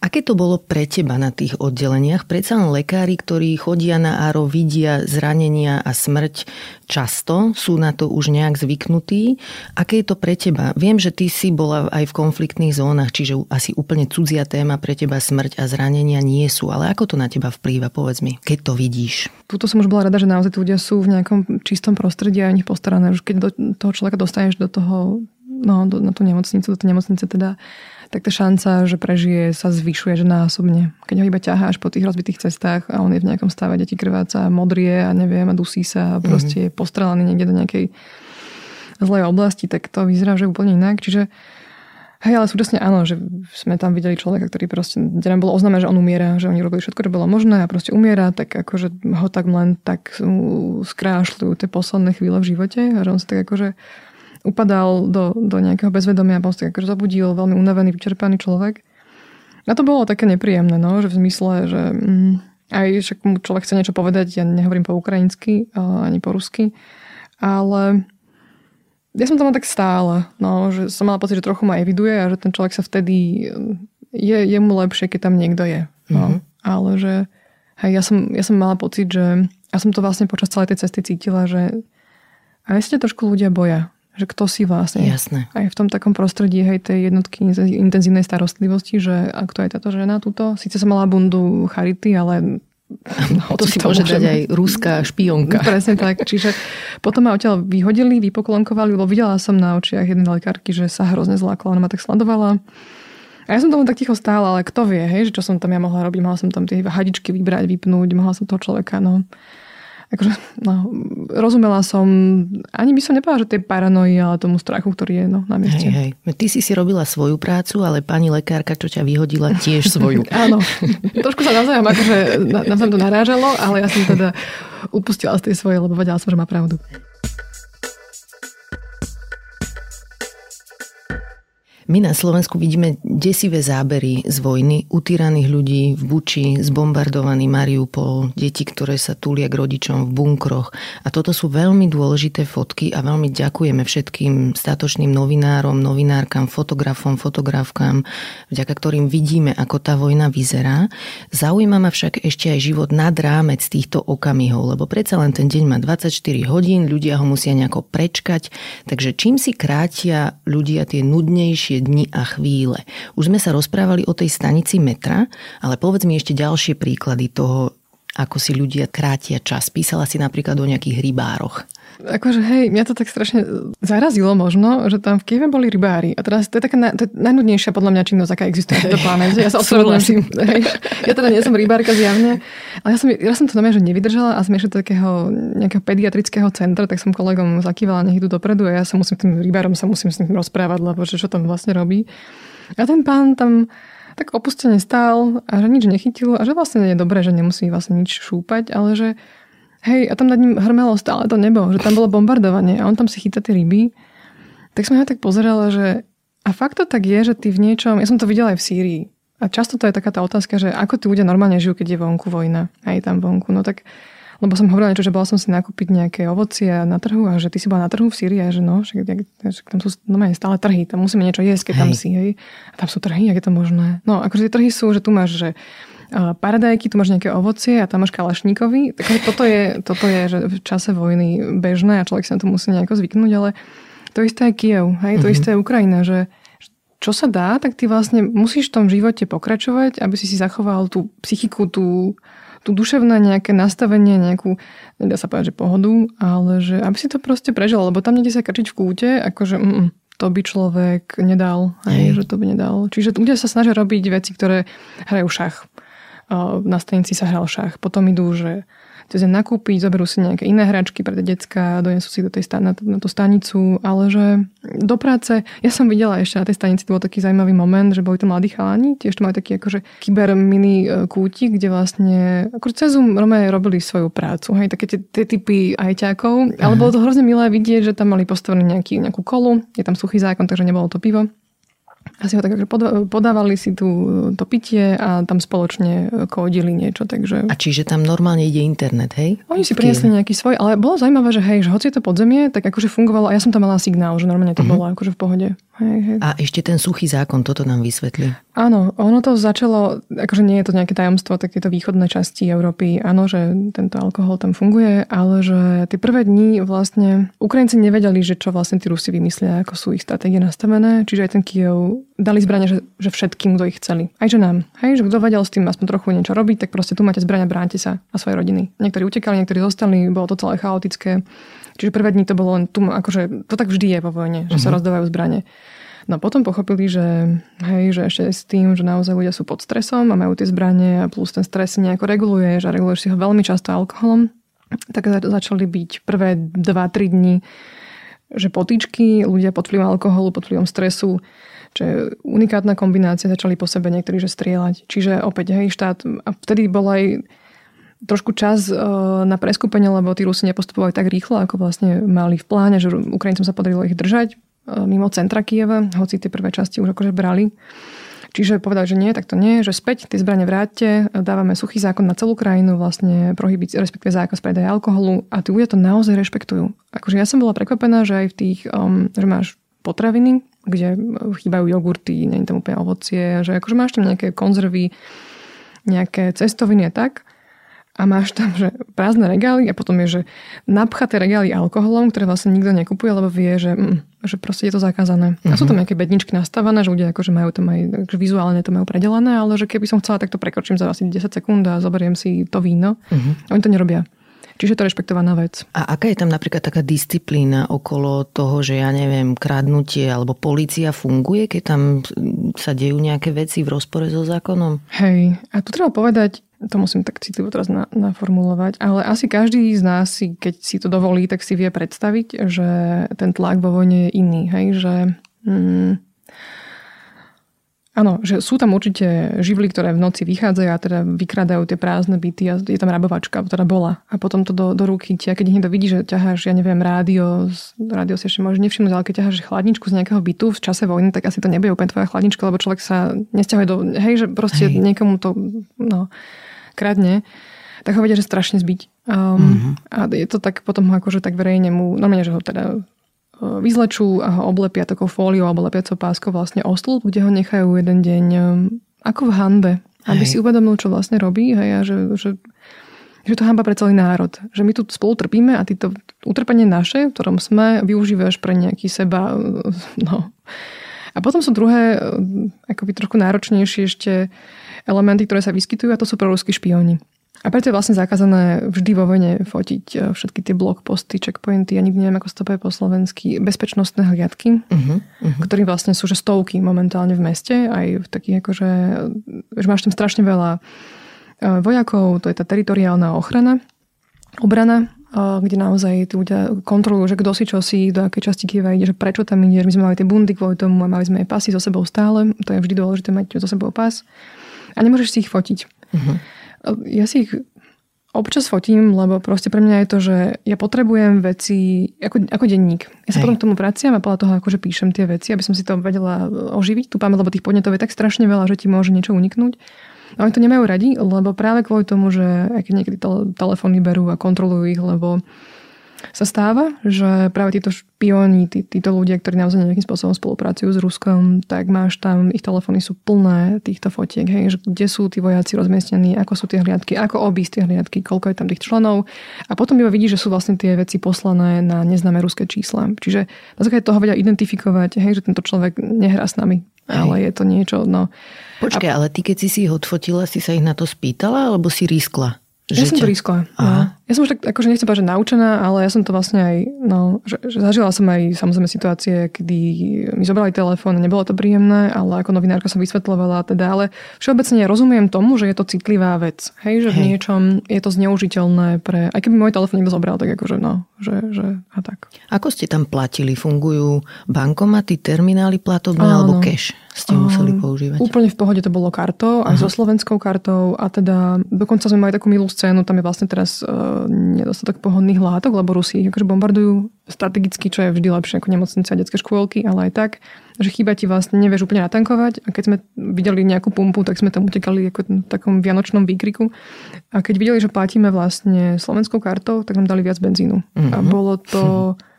Aké to bolo pre teba na tých oddeleniach? Predsa len lekári, ktorí chodia na áro, vidia zranenia a smrť často, sú na to už nejak zvyknutí. Aké je to pre teba? Viem, že ty si bola aj v konfliktných zónach, čiže asi úplne cudzia téma pre teba smrť a zranenia nie sú. Ale ako to na teba vplýva, povedz mi, keď to vidíš? Tuto som už bola rada, že naozaj ľudia sú v nejakom čistom prostredí a nich postarané. Už keď do toho človeka dostaneš do toho, no, do, na tú nemocnicu, do tej nemocnice teda, tak tá šanca, že prežije, sa zvyšuje že násobne. Keď ho iba ťaháš po tých rozbitých cestách a on je v nejakom stave, deti krváca, modrie a neviem, a dusí sa a proste mm-hmm. je postrelaný niekde do nejakej zlej oblasti, tak to vyzerá, že úplne inak. Čiže Hej, ale súčasne áno, že sme tam videli človeka, ktorý proste, kde nám bolo oznáme, že on umiera, že oni robili všetko, čo bolo možné a proste umiera, tak akože ho tak len tak skrášľujú tie posledné chvíle v živote a že on sa tak akože upadal do, do nejakého bezvedomia a proste akože zabudil veľmi unavený, vyčerpaný človek. A to bolo také nepríjemné, no, že v zmysle, že mm, aj však mu človek chce niečo povedať, ja nehovorím po ukrajinsky ani po rusky, ale ja som tam tak stále, no, že som mala pocit, že trochu ma eviduje a že ten človek sa vtedy, je, je mu lepšie, keď tam niekto je. No. Mm-hmm. Ale že hej, ja, som, ja som mala pocit, že ja som to vlastne počas celej tej cesty cítila, že aj sa trošku ľudia boja že kto si vlastne. Jasné. Aj v tom takom prostredí hej, tej jednotky intenzívnej starostlivosti, že ak to je táto žena túto, síce som mala bundu Charity, ale No, to si môže dať aj ruská špionka. Presne tak. Čiže potom ma odtiaľ vyhodili, vypoklonkovali, lebo videla som na očiach jednej lekárky, že sa hrozne zlákla. Ona ma tak sledovala. A ja som tomu tak ticho stála, ale kto vie, hej, že čo som tam ja mohla robiť. Mohla som tam tie hadičky vybrať, vypnúť, mohla som toho človeka. No akože, no, rozumela som, ani by som nepovedala, že tej paranoji, ale tomu strachu, ktorý je no, na mieste. Hej, hej. Ty si si robila svoju prácu, ale pani lekárka, čo ťa vyhodila, tiež svoju. Áno, trošku sa navzájom akože navzájom to narážalo, ale ja som teda upustila z tej svojej, lebo vedela som, že má pravdu. My na Slovensku vidíme desivé zábery z vojny, utíraných ľudí v Buči, zbombardovaný Mariupol, deti, ktoré sa túlia k rodičom v bunkroch. A toto sú veľmi dôležité fotky a veľmi ďakujeme všetkým statočným novinárom, novinárkam, fotografom, fotografkám, vďaka ktorým vidíme, ako tá vojna vyzerá. Zaujíma ma však ešte aj život nad rámec týchto okamihov, lebo predsa len ten deň má 24 hodín, ľudia ho musia nejako prečkať, takže čím si krátia ľudia tie nudnejšie dni a chvíle. Už sme sa rozprávali o tej stanici metra, ale povedz mi ešte ďalšie príklady toho, ako si ľudia krátia čas. Písala si napríklad o nejakých rybároch. Akože hej, mňa to tak strašne zarazilo možno, že tam v Kieve boli rybári. A teraz to je taká to je najnudnejšia podľa mňa činnosť, aká existuje na planete. Ja sa ospravedlňujem. Ja teda nie som rybárka zjavne, ale ja som, ja som to znamená, že nevydržala a sme išli do takého nejakého pediatrického centra, tak som kolegom zakývala, nech idú dopredu a ja sa musím tým rybárom sa musím s ním rozprávať, lebo že čo tam vlastne robí. A ten pán tam tak opustene stál a že nič nechytil a že vlastne nie je dobré, že nemusí vlastne nič šúpať, ale že Hej, a tam nad ním hrmelo stále to nebo, že tam bolo bombardovanie a on tam si chytá tie ryby. Tak som ja tak pozerala, že a fakt to tak je, že ty v niečom, ja som to videla aj v Sýrii, a často to je taká tá otázka, že ako tí ľudia normálne žijú, keď je vonku vojna, aj tam vonku. No tak, lebo som hovorila niečo, že bola som si nakúpiť nejaké ovocie na trhu a že ty si bola na trhu v Sýrii a že no, že, že tam sú normálne stále trhy, tam musíme niečo jesť, keď hej. tam si, hej. A tam sú trhy, jak je to možné? No, akože tie trhy sú, že tu máš, že paradajky, tu máš nejaké ovocie a tam máš kalašníkovi. Takže toto je, toto je že v čase vojny bežné a človek sa na to musí nejako zvyknúť, ale to isté je Kiev, hej, to mm-hmm. isté je Ukrajina, že čo sa dá, tak ty vlastne musíš v tom živote pokračovať, aby si si zachoval tú psychiku, tú, tú duševné nejaké nastavenie, nejakú, nedá sa povedať, že pohodu, ale že aby si to proste prežil, lebo tam niekde sa krčiť v kúte, akože mm, to by človek nedal, hej, že to by nedal. Čiže ľudia sa snažia robiť veci, ktoré hrajú šach na stanici sa hral šach. Potom idú, že cez nakúpiť, zoberú si nejaké iné hračky pre detská, donesú si do tej, na, na tú stanicu, ale že do práce, ja som videla ešte na tej stanici, to bol taký zaujímavý moment, že boli to mladí chalani, tiež to mali taký akože kyber mini e, kútik, kde vlastne akože cez Zoom robili svoju prácu, hej, také tie, tie typy ajťákov, ale bolo to hrozne milé vidieť, že tam mali postavenú nejaký, nejakú kolu, je tam suchý zákon, takže nebolo to pivo asi ho tak akože podávali si tu to pitie a tam spoločne kódili niečo. Takže... A čiže tam normálne ide internet, hej? Oni si priniesli nejaký svoj, ale bolo zaujímavé, že hej, že hoci je to podzemie, tak akože fungovalo a ja som tam mala signál, že normálne to uh-huh. bolo akože v pohode. Hej, hej. A ešte ten suchý zákon, toto nám vysvetlí. Áno, ono to začalo, akože nie je to nejaké tajomstvo, takéto východné časti Európy, áno, že tento alkohol tam funguje, ale že tie prvé dni vlastne Ukrajinci nevedeli, že čo vlastne tí Rusi vymyslia, ako sú ich stratégie nastavené, čiže aj ten Kiev dali zbrania, že, že všetkým, kto ich chceli. Aj že nám. Hej, že kto vedel s tým aspoň trochu niečo robiť, tak proste tu máte zbrania, bránte sa a svoje rodiny. Niektorí utekali, niektorí zostali, bolo to celé chaotické. Čiže prvé dni to bolo len tu, akože to tak vždy je vo vojne, že uh-huh. sa mhm. rozdávajú zbranie. No potom pochopili, že, hej, že ešte s tým, že naozaj ľudia sú pod stresom a majú tie zbranie a plus ten stres si nejako reguluješ a reguluješ si ho veľmi často alkoholom, tak začali byť prvé 2-3 dni že potýčky, ľudia pod vplyvom alkoholu, pod vplyvom stresu, čo je unikátna kombinácia, začali po sebe niektorí že strieľať. Čiže opäť, hej, štát, a vtedy bol aj trošku čas e, na preskupenie, lebo tí Rusi nepostupovali tak rýchlo, ako vlastne mali v pláne, že Ukrajincom sa podarilo ich držať mimo centra Kieva, hoci tie prvé časti už akože brali. Čiže povedali, že nie, tak to nie, že späť tie zbranie vráťte, dávame suchý zákon na celú krajinu, vlastne prohybíci, respektíve zákaz predaja alkoholu a tí ľudia to naozaj rešpektujú. Akože ja som bola prekvapená, že aj v tých, um, že máš potraviny, kde chýbajú jogurty, je tam úplne ovocie, že akože máš tam nejaké konzervy, nejaké cestoviny a tak a máš tam že prázdne regály a potom je, že napchaté regály alkoholom, ktoré vlastne nikto nekupuje, lebo vie, že, mm, že proste je to zakázané. Uh-huh. A sú tam mhm. nejaké bedničky nastavené, že ľudia akože majú to aj, že vizuálne to majú predelené, ale že keby som chcela, tak to prekročím za asi 10 sekúnd a zoberiem si to víno. Uh-huh. Oni to nerobia. Čiže to je rešpektovaná vec. A aká je tam napríklad taká disciplína okolo toho, že ja neviem, kradnutie alebo policia funguje, keď tam sa dejú nejaké veci v rozpore so zákonom? Hej, a tu treba povedať, to musím tak citlivo teraz na, naformulovať, ale asi každý z nás, si, keď si to dovolí, tak si vie predstaviť, že ten tlak vo vojne je iný. Hej? Že, mm, Áno, že sú tam určite živly, ktoré v noci vychádzajú a teda vykradajú tie prázdne byty a je tam rabovačka, teda bola. A potom to do, do ruky ti, a keď niekto vidí, že ťaháš, ja neviem, rádio, rádio si ešte môže nevšimnúť, ale keď ťaháš chladničku z nejakého bytu v čase vojny, tak asi to nebude úplne tvoja chladnička, lebo človek sa nesťahuje do, hej, že proste hej. niekomu to, no, kradne tak ho vedia, že strašne zbiť. Um, mm-hmm. A je to tak potom akože tak verejne mu, normálne, že ho teda vyzlečú a ho oblepia takou fóliou alebo lepiacou páskou vlastne o stĺp, kde ho nechajú jeden deň um, ako v hanbe, aby hej. si uvedomil, čo vlastne robí hej, a že, že, že to hamba pre celý národ. Že my tu spolu trpíme a ty to utrpenie naše, v ktorom sme, využívaš pre nejaký seba. No. A potom sú druhé, akoby trošku náročnejšie ešte elementy, ktoré sa vyskytujú a to sú proruskí špioni. A preto je vlastne zakázané vždy vo vojne fotiť e, všetky tie blogposty, checkpointy, ja nikdy neviem, ako sa to povie po slovensky, bezpečnostné hliadky, uh-huh, uh-huh. ktoré vlastne sú že stovky momentálne v meste, aj v takých akože, že máš tam strašne veľa e, vojakov, to je tá teritoriálna ochrana, obrana, e, kde naozaj tí ľudia kontrolujú, že kto si čo si, do akej časti Kieva ide, že prečo tam ide. My sme mali tie bundy kvôli tomu a mali sme aj pasy so sebou stále. To je vždy dôležité mať so sebou pas. A nemôžeš si ich fotiť. Uh-huh. Ja si ich občas fotím, lebo proste pre mňa je to, že ja potrebujem veci ako, ako denník. Ja sa Hej. potom k tomu praciam a podľa toho akože píšem tie veci, aby som si to vedela oživiť, tú pamäť, lebo tých podnetov je tak strašne veľa, že ti môže niečo uniknúť. A oni to nemajú radi, lebo práve kvôli tomu, že keď niekedy telefóny berú a kontrolujú ich, lebo sa stáva, že práve títo špioni, tí, títo ľudia, ktorí naozaj nejakým spôsobom spolupracujú s Ruskom, tak máš tam, ich telefóny sú plné týchto fotiek, hej, že kde sú tí vojaci rozmiestnení, ako sú tie hliadky, ako obísť tie hliadky, koľko je tam tých členov. A potom iba vidíš, že sú vlastne tie veci poslané na neznáme ruské čísla. Čiže na základe toho vedia identifikovať, hej, že tento človek nehrá s nami, hej. ale je to niečo, no. Počkaj, a... ale ty keď si si ich odfotila, si sa ich na to spýtala, alebo si riskla? Ja som to riskla. No. Ja som už tak, akože nechcem povedať, že naučená, ale ja som to vlastne aj, no, že, že zažila som aj samozrejme situácie, kedy mi zobrali telefón, nebolo to príjemné, ale ako novinárka som vysvetľovala teda, ale všeobecne rozumiem tomu, že je to citlivá vec. Hej, že Hej. v niečom je to zneužiteľné pre, aj keby môj telefón niekto zobral, tak akože no, že, že a tak. Ako ste tam platili? Fungujú bankomaty, terminály platobné alebo cash? ste museli používať? Úplne v pohode to bolo kartou, aj Aha. so slovenskou kartou a teda dokonca sme mali takú milú scénu, tam je vlastne teraz uh, nedostatok pohodných látok, lebo Rusi akože bombardujú strategicky, čo je vždy lepšie ako nemocnice a detské škôlky, ale aj tak, že chýba ti vlastne, nevieš úplne natankovať a keď sme videli nejakú pumpu, tak sme tam utekali ako v takom vianočnom výkriku a keď videli, že platíme vlastne slovenskou kartou, tak nám dali viac benzínu. Mm-hmm. A mhm. bolo to...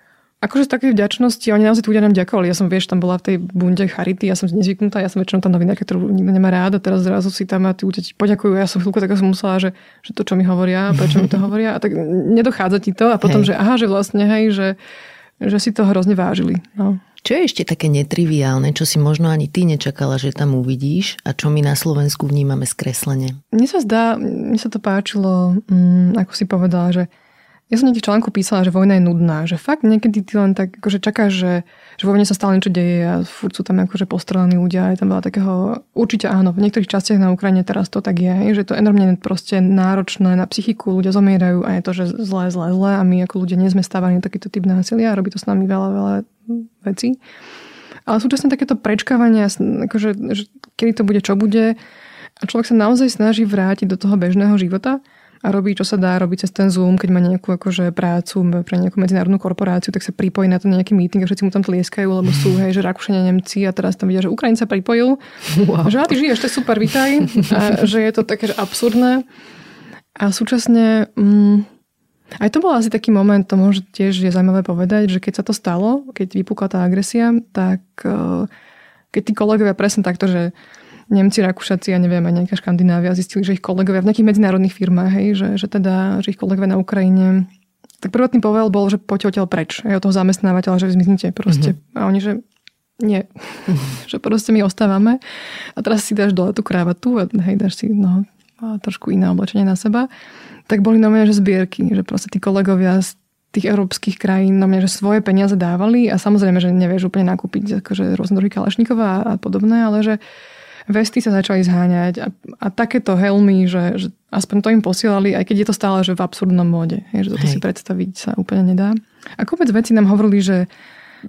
Akože z takej vďačnosti, oni naozaj tu ľudia nám ďakovali. Ja som, vieš, tam bola v tej bunde Charity, ja som nezvyknutá, ja som väčšinou tá novinárka, ktorú nikto nemá rád a teraz zrazu si tam a tí ľudia ti poďakujú. Ja som chvíľku tak som musela, že, že to, čo mi hovoria, prečo mi to hovoria. A tak nedochádza ti to a potom, hej. že aha, že vlastne, hej, že, že si to hrozne vážili. No. Čo je ešte také netriviálne, čo si možno ani ty nečakala, že tam uvidíš a čo my na Slovensku vnímame skreslene? Mne sa zdá, mne sa to páčilo, mm, ako si povedala, že ja som niekde článku písala, že vojna je nudná, že fakt niekedy ty len tak akože čakáš, že, že vo vojne sa stále niečo deje a furt sú tam akože postrelení ľudia, je tam veľa takého, určite áno, v niektorých častiach na Ukrajine teraz to tak je, že to enormne proste náročné na psychiku, ľudia zomierajú a je to, že zlé, zlé, zlé a my ako ľudia nie sme stávaní na takýto typ násilia a robí to s nami veľa, veľa vecí. Ale súčasne takéto prečkávanie, akože, že kedy to bude, čo bude a človek sa naozaj snaží vrátiť do toho bežného života a robí, čo sa dá, robí cez ten Zoom, keď má nejakú akože prácu pre nejakú medzinárodnú korporáciu, tak sa pripojí na to nejaký meeting a všetci mu tam tlieskajú, lebo sú, hej, že Rakúšania, Nemci a teraz tam vidia, že Ukrajina sa pripojil. Wow. Že a ty žiješ, to je super, vitaj. A že je to také že absurdné. A súčasne... Mm, aj to bol asi taký moment, to môže tiež je zaujímavé povedať, že keď sa to stalo, keď vypukla tá agresia, tak eh, keď tí kolegovia presne takto, že Nemci, Rakúšaci, ja neviem, aj nejaká Škandinávia zistili, že ich kolegovia v nejakých medzinárodných firmách, hej, že, že teda, že ich kolegovia na Ukrajine tak prvotný povel bol, že poďte odtiaľ preč. Aj od toho zamestnávateľa, že vy zmiznite proste. Mm-hmm. A oni, že nie. Mm-hmm. že proste my ostávame. A teraz si dáš dole tú krávatu a hej, dáš si no, trošku iné oblečenie na seba. Tak boli na mňa, že zbierky, že proste tí kolegovia z tých európskych krajín na mňa, že svoje peniaze dávali a samozrejme, že nevieš úplne nakúpiť akože rôzne druhy kalašníkova a, a podobné, ale že vesty sa začali zháňať a, a takéto helmy, že, že aspoň to im posielali, aj keď je to stále že v absurdnom móde. Je, že Hej. si predstaviť sa úplne nedá. A kopec veci nám hovorili, že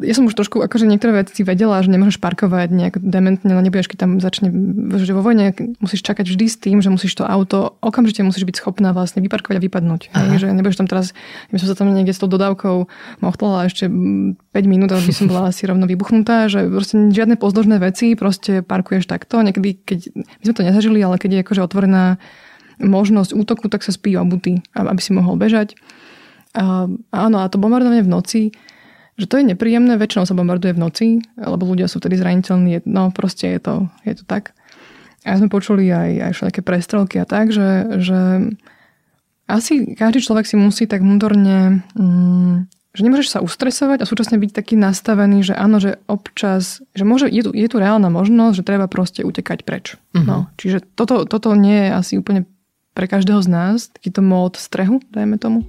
ja som už trošku, akože niektoré veci vedela, že nemôžeš parkovať nejak dementne, ale nebudeš, keď tam začne, že vo vojne musíš čakať vždy s tým, že musíš to auto, okamžite musíš byť schopná vlastne vyparkovať a vypadnúť. Hej, že nebudeš tam teraz, my som sa tam niekde s tou dodávkou mohtala ešte 5 minút, ale by som bola asi rovno vybuchnutá, že proste žiadne pozdĺžné veci, proste parkuješ takto. Niekedy, keď, my sme to nezažili, ale keď je akože otvorená možnosť útoku, tak sa spí obuty, aby si mohol bežať. A, áno, a to bombardovanie v noci, že to je nepríjemné, väčšinou sa bombarduje v noci, lebo ľudia sú vtedy zraniteľní, no proste je to, je to tak. A sme počuli aj, aj všetké prestrelky a tak, že, že asi každý človek si musí tak vnútorne, mm, že nemôžeš sa ustresovať a súčasne byť taký nastavený, že áno, že občas, že môže, je, tu, je tu reálna možnosť, že treba proste utekať preč. Uh-huh. No, čiže toto, toto nie je asi úplne pre každého z nás, takýto mód strehu, dajme tomu.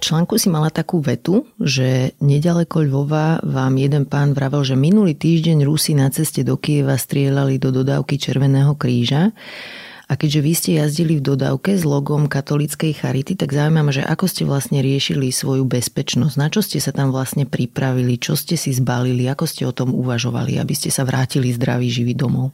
Článku si mala takú vetu, že nedaleko Lvova vám jeden pán vravel, že minulý týždeň Rusi na ceste do Kieva strieľali do dodávky Červeného kríža. A keďže vy ste jazdili v dodávke s logom katolíckej charity, tak zaujímavé, že ako ste vlastne riešili svoju bezpečnosť, na čo ste sa tam vlastne pripravili, čo ste si zbalili, ako ste o tom uvažovali, aby ste sa vrátili zdraví živí domov.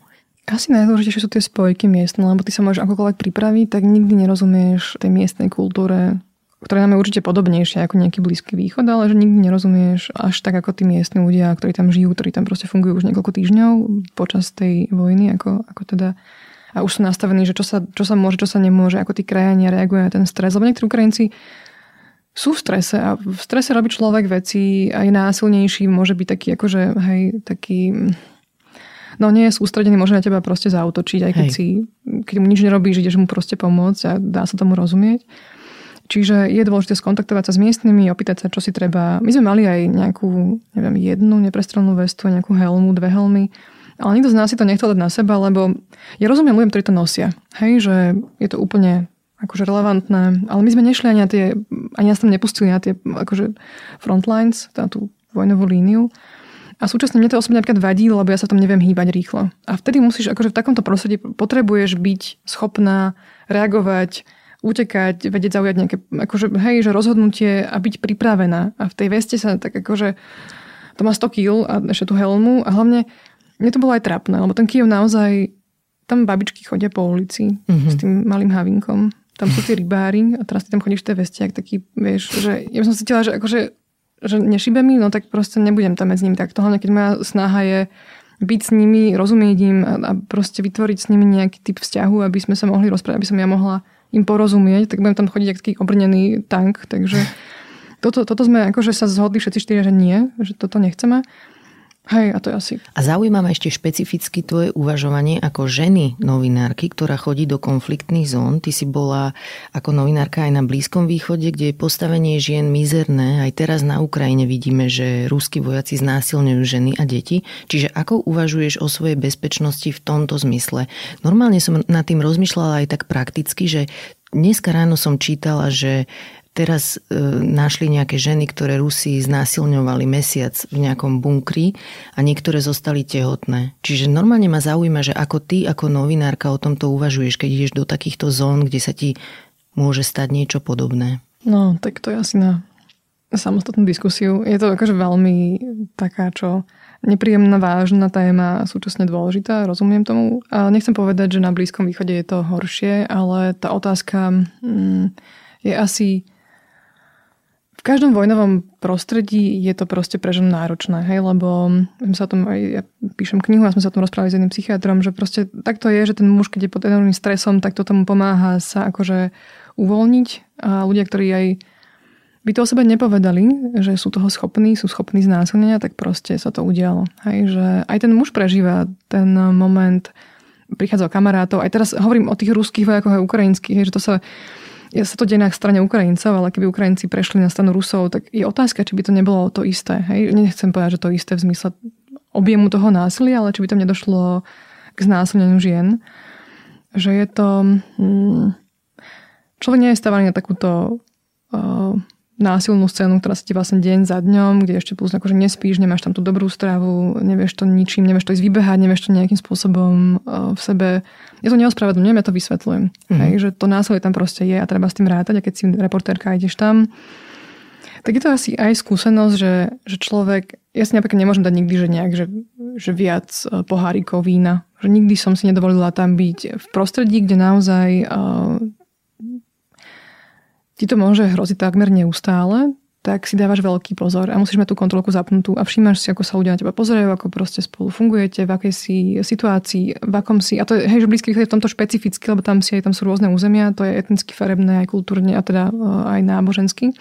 Asi najdôležitejšie sú tie spojky miestne, lebo ty sa môžeš akokoľvek pripraviť, tak nikdy nerozumieš tej miestnej kultúre, ktoré nám je určite podobnejšie ako nejaký Blízky východ, ale že nikdy nerozumieš až tak ako tí miestni ľudia, ktorí tam žijú, ktorí tam proste fungujú už niekoľko týždňov počas tej vojny, ako, ako teda a už sú nastavení, že čo sa, čo sa môže, čo sa nemôže, ako tí krajania reagujú na ten stres. Lebo niektorí Ukrajinci sú v strese a v strese robí človek veci aj násilnejší, môže byť taký akože, hej, taký no nie je sústredený, môže na teba proste zautočiť, aj keď hej. si, keď mu nič nerobíš, ideš mu proste pomôcť a dá sa tomu rozumieť. Čiže je dôležité skontaktovať sa s miestnymi, opýtať sa, čo si treba. My sme mali aj nejakú, neviem, jednu neprestrelnú vestu, nejakú helmu, dve helmy, ale nikto z nás si to nechcel dať na seba, lebo ja rozumiem ľuďom, ktorí to nosia. Hej, že je to úplne akože relevantné, ale my sme nešli ani na tie, ani nás tam nepustili na tie akože frontlines, na tú vojnovú líniu. A súčasne mne to osobne napríklad vadí, lebo ja sa tam neviem hýbať rýchlo. A vtedy musíš, akože v takomto prostredí potrebuješ byť schopná reagovať utekať, vedieť zaujať nejaké, akože, hej, že rozhodnutie a byť pripravená. A v tej veste sa tak akože, to má 100 kg a ešte tú helmu a hlavne mne to bolo aj trapné, lebo ten Kiev naozaj, tam babičky chodia po ulici mm-hmm. s tým malým havinkom. Tam sú tí rybári a teraz ty tam chodíš v tej veste, ak taký, vieš, že ja som cítila, že akože, že nešibe mi, no tak proste nebudem tam medzi nimi takto. Hlavne keď moja snaha je byť s nimi, rozumieť im a, a proste vytvoriť s nimi nejaký typ vzťahu, aby sme sa mohli rozprávať, aby som ja mohla im porozumieť, tak budem tam chodiť ako taký obrnený tank, takže toto, toto sme akože sa zhodli všetci štyria, že nie, že toto nechceme. Hej, a to asi. A zaujíma ma ešte špecificky tvoje uvažovanie ako ženy novinárky, ktorá chodí do konfliktných zón. Ty si bola ako novinárka aj na Blízkom východe, kde je postavenie žien mizerné. Aj teraz na Ukrajine vidíme, že ruskí vojaci znásilňujú ženy a deti. Čiže ako uvažuješ o svojej bezpečnosti v tomto zmysle? Normálne som nad tým rozmýšľala aj tak prakticky, že Dneska ráno som čítala, že teraz e, našli nejaké ženy, ktoré Rusi znásilňovali mesiac v nejakom bunkri a niektoré zostali tehotné. Čiže normálne ma zaujíma, že ako ty ako novinárka o tomto uvažuješ, keď ideš do takýchto zón, kde sa ti môže stať niečo podobné. No, tak to je asi na samostatnú diskusiu. Je to akože veľmi taká, čo nepríjemná, vážna téma a súčasne dôležitá, rozumiem tomu. A nechcem povedať, že na Blízkom východe je to horšie, ale tá otázka mm, je asi každom vojnovom prostredí je to proste pre ženu náročné, hej, lebo sa o tom aj, ja píšem knihu a sme sa o tom rozprávali s jedným psychiatrom, že proste takto je, že ten muž, keď je pod enormným stresom, tak to tomu pomáha sa akože uvoľniť a ľudia, ktorí aj by to o sebe nepovedali, že sú toho schopní, sú schopní znásilnenia, tak proste sa to udialo. Hej, že aj ten muž prežíva ten moment, prichádza kamarátov, aj teraz hovorím o tých ruských vojakoch a ukrajinských, hej, že to sa ja sa to deje na strane Ukrajincov, ale keby Ukrajinci prešli na stranu Rusov, tak je otázka, či by to nebolo to isté. Hej? Nechcem povedať, že to isté v zmysle objemu toho násilia, ale či by tam nedošlo k znásilneniu žien. Že je to... Hmm, človek nie je stávaný na takúto uh, násilnú scénu, ktorá sa ti vlastne deň za dňom, kde ešte plus akože nespíš, nemáš tam tú dobrú stravu, nevieš to ničím, nevieš to ísť vybehať, nevieš to nejakým spôsobom uh, v sebe. Ja to neospravedlňujem, ja to vysvetľujem. Mm-hmm. Hej, že to násilie tam proste je a treba s tým rátať a keď si reportérka ideš tam, tak je to asi aj skúsenosť, že, že človek, ja si napríklad nemôžem dať nikdy, že nejak, že, že viac uh, pohárikov vína. Že nikdy som si nedovolila tam byť v prostredí, kde naozaj uh, ti to môže hroziť takmer neustále, tak si dávaš veľký pozor a musíš mať tú kontrolku zapnutú a všímaš si, ako sa ľudia na teba pozerajú, ako proste spolu fungujete, v akej si situácii, v akom si, a to je, hej, že Blízky je v tomto špecificky, lebo tam si aj tam sú rôzne územia, to je etnicky farebné, aj kultúrne a teda eh, aj nábožensky.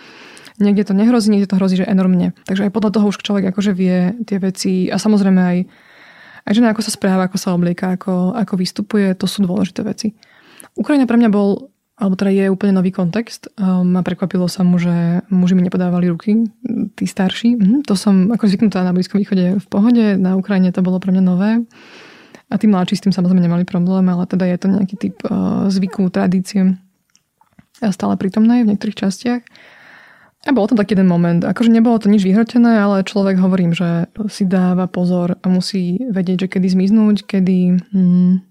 Niekde to nehrozí, niekde to hrozí, že enormne. Takže aj podľa toho už človek akože vie tie veci a samozrejme aj, aj že ako sa správa, ako sa oblieka, ako, ako vystupuje, to sú dôležité veci. Ukrajina pre mňa bol alebo teda je úplne nový kontext. Um, prekvapilo sa mu, že muži mi nepodávali ruky, tí starší. Mhm, to som ako zvyknutá na Blízkom východe v pohode, na Ukrajine to bolo pre mňa nové. A tí mladší s tým samozrejme nemali problém, ale teda je to nejaký typ uh, zvyku, tradície a stále prítomné v niektorých častiach. A bol to taký jeden moment. Akože nebolo to nič vyhrotené, ale človek hovorím, že si dáva pozor a musí vedieť, že kedy zmiznúť, kedy... Hmm,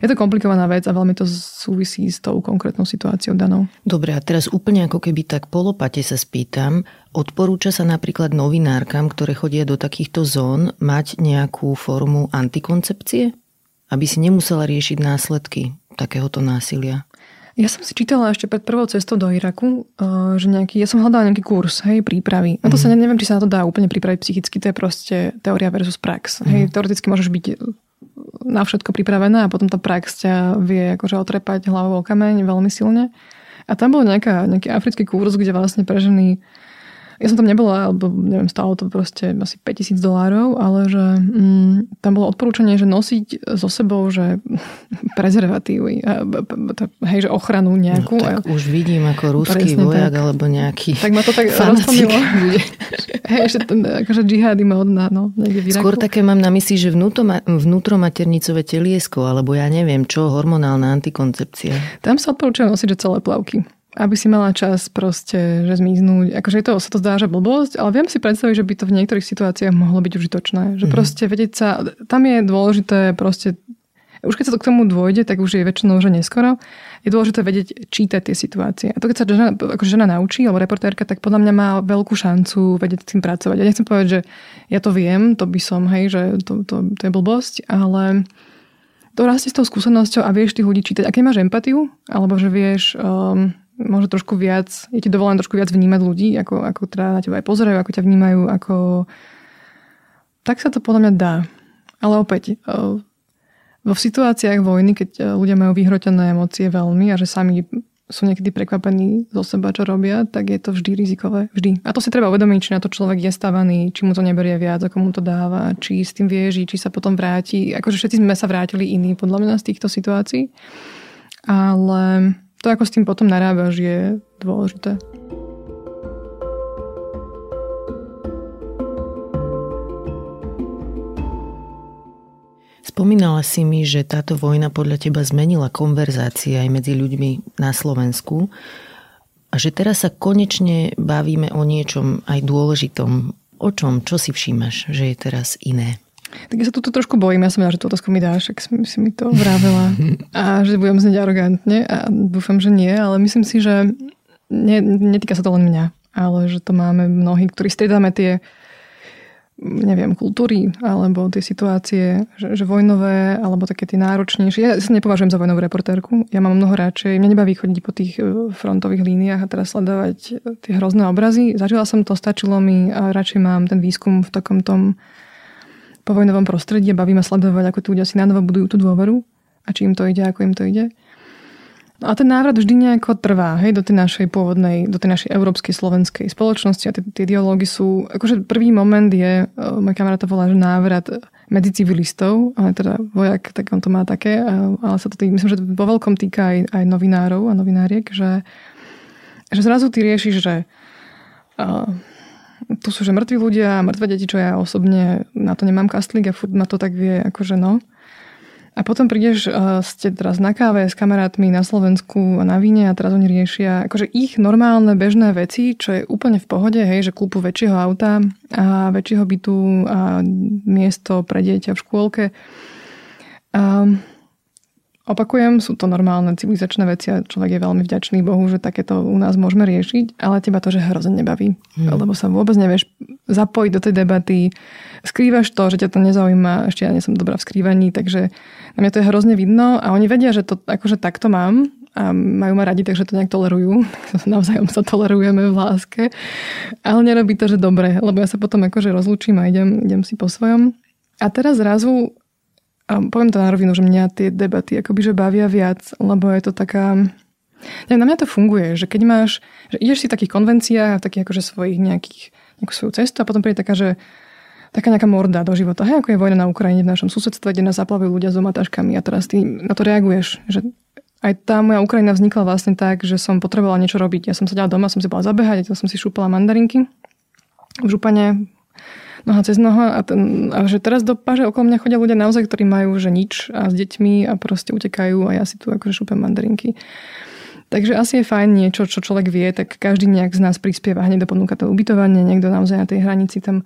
je to komplikovaná vec a veľmi to súvisí s tou konkrétnou situáciou danou. Dobre, a teraz úplne ako keby tak polopate sa spýtam, odporúča sa napríklad novinárkam, ktoré chodia do takýchto zón, mať nejakú formu antikoncepcie? Aby si nemusela riešiť následky takéhoto násilia? Ja som si čítala ešte pred prvou cestou do Iraku, eh, že nejaký, ja som hľadala nejaký kurz, hej, prípravy. Na to mm. sa neviem, či sa na to dá úplne pripraviť psychicky, to je proste teória versus prax. Mm. Hej, mhm. teoreticky môžeš byť na všetko pripravená a potom tá prax ťa vie akože otrepať hlavou o kameň veľmi silne. A tam bol nejaká, nejaký africký kurz, kde vlastne pre ženy ja som tam nebola, alebo neviem, stálo to proste asi 5000 dolárov, ale že mm, tam bolo odporúčanie, že nosiť so sebou, že prezervatívy, hej, že ochranu nejakú. No, tak a, už vidím ako ruský vojak, tak. alebo nejaký Tak ma to tak rozpomilo. hej, že ten, akože džihady modná, no, niekde v Iraku. Skôr také mám na mysli, že vnútromaternicové teliesko, alebo ja neviem čo, hormonálna antikoncepcia. Tam sa odporúčajú nosiť, že celé plavky aby si mala čas proste, že zmiznúť. Akože to, sa to zdá, že blbosť, ale viem si predstaviť, že by to v niektorých situáciách mohlo byť užitočné. Že mm-hmm. proste vedieť sa, tam je dôležité proste, už keď sa to k tomu dôjde, tak už je väčšinou, že neskoro. Je dôležité vedieť čítať tie situácie. A to, keď sa žena, akože žena naučí, alebo reportérka, tak podľa mňa má veľkú šancu vedieť s tým pracovať. Ja nechcem povedať, že ja to viem, to by som, hej, že to, to, to je blbosť, ale to rastie s tou skúsenosťou a vieš tých ľudí čítať. A keď máš empatiu, alebo že vieš um, možno trošku viac, je ti dovolené trošku viac vnímať ľudí, ako, ako teda na teba aj pozerajú, ako ťa vnímajú, ako... Tak sa to podľa mňa dá. Ale opäť, e, vo situáciách vojny, keď e, ľudia majú vyhrotené emócie veľmi a že sami sú niekedy prekvapení zo seba, čo robia, tak je to vždy rizikové. Vždy. A to si treba uvedomiť, či na to človek je stavaný, či mu to neberie viac, ako mu to dáva, či s tým vieži, či sa potom vráti. Akože všetci sme sa vrátili iní, podľa mňa, z týchto situácií. Ale to, ako s tým potom narábaš, je dôležité. Spomínala si mi, že táto vojna podľa teba zmenila konverzácie aj medzi ľuďmi na Slovensku a že teraz sa konečne bavíme o niečom aj dôležitom. O čom? Čo si všímaš, že je teraz iné? Tak ja sa tu trošku bojím, ja som že tú otázku mi dáš, ak si mi to vravela a že budem znieť arogantne a dúfam, že nie, ale myslím si, že ne, netýka sa to len mňa. ale že to máme mnohí, ktorí striedame tie neviem, kultúry alebo tie situácie, že, že vojnové alebo také tie náročnejšie. Ja sa nepovažujem za vojnovú reportérku. Ja mám mnoho radšej. Mňa nebaví chodiť po tých e, frontových líniách a teraz sledovať e, tie hrozné obrazy. Zažila som to, stačilo mi a radšej mám ten výskum v takom tom povojnovom prostredí baví ma sledovať, ako tí ľudia si na novo budujú tú dôveru a či im to ide, ako im to ide. A ten návrat vždy nejako trvá, hej, do tej našej pôvodnej, do tej našej európskej, slovenskej spoločnosti a tie, dialógy sú, akože prvý moment je, uh, môj kamarát to volá, že návrat medzi civilistov, ale teda vojak, tak on to má také, ale sa to tý, myslím, že vo veľkom týka aj, aj novinárov a novináriek, že, že zrazu ty riešiš, že uh, tu sú že mŕtvi ľudia, mŕtve deti, čo ja osobne na to nemám kastlík a furt ma to tak vie, akože no. A potom prídeš, uh, ste teraz na káve s kamarátmi na Slovensku a na víne a teraz oni riešia akože ich normálne bežné veci, čo je úplne v pohode, hej, že kúpu väčšieho auta a väčšieho bytu a miesto pre dieťa v škôlke. Um, Opakujem, sú to normálne civilizačné veci a človek je veľmi vďačný Bohu, že takéto u nás môžeme riešiť, ale teba to, že hrozne nebaví. Hmm. Lebo sa vôbec nevieš zapojiť do tej debaty, skrývaš to, že ťa to nezaujíma, ešte ja nie som dobrá v skrývaní, takže na mňa to je hrozne vidno a oni vedia, že to akože takto mám a majú ma radi, takže to nejak tolerujú. Navzájom sa tolerujeme v láske. Ale nerobí to, že dobre, lebo ja sa potom akože rozlúčim a idem, idem si po svojom. A teraz zrazu a poviem to na rovinu, že mňa tie debaty akoby že bavia viac, lebo je to taká... Neviem, na mňa to funguje, že keď máš, že ideš si v takých konvenciách, v takých akože svojich nejakých, nejakú svoju cestu a potom príde taká, že taká nejaká morda do života. Hej, ako je vojna na Ukrajine v našom susedstve, kde nás zaplavujú ľudia s omataškami a teraz ty na to reaguješ. Že aj tá moja Ukrajina vznikla vlastne tak, že som potrebovala niečo robiť. Ja som sedela doma, som si bola zabehať, ja som si šúpala mandarinky v župane, noha cez noha a, ten, a že teraz do paže okolo mňa chodia ľudia naozaj, ktorí majú že nič a s deťmi a proste utekajú a ja si tu akože šúpem mandarinky. Takže asi je fajn niečo, čo človek vie, tak každý nejak z nás prispieva, hneď do ponúka to ubytovanie, niekto naozaj na tej hranici tam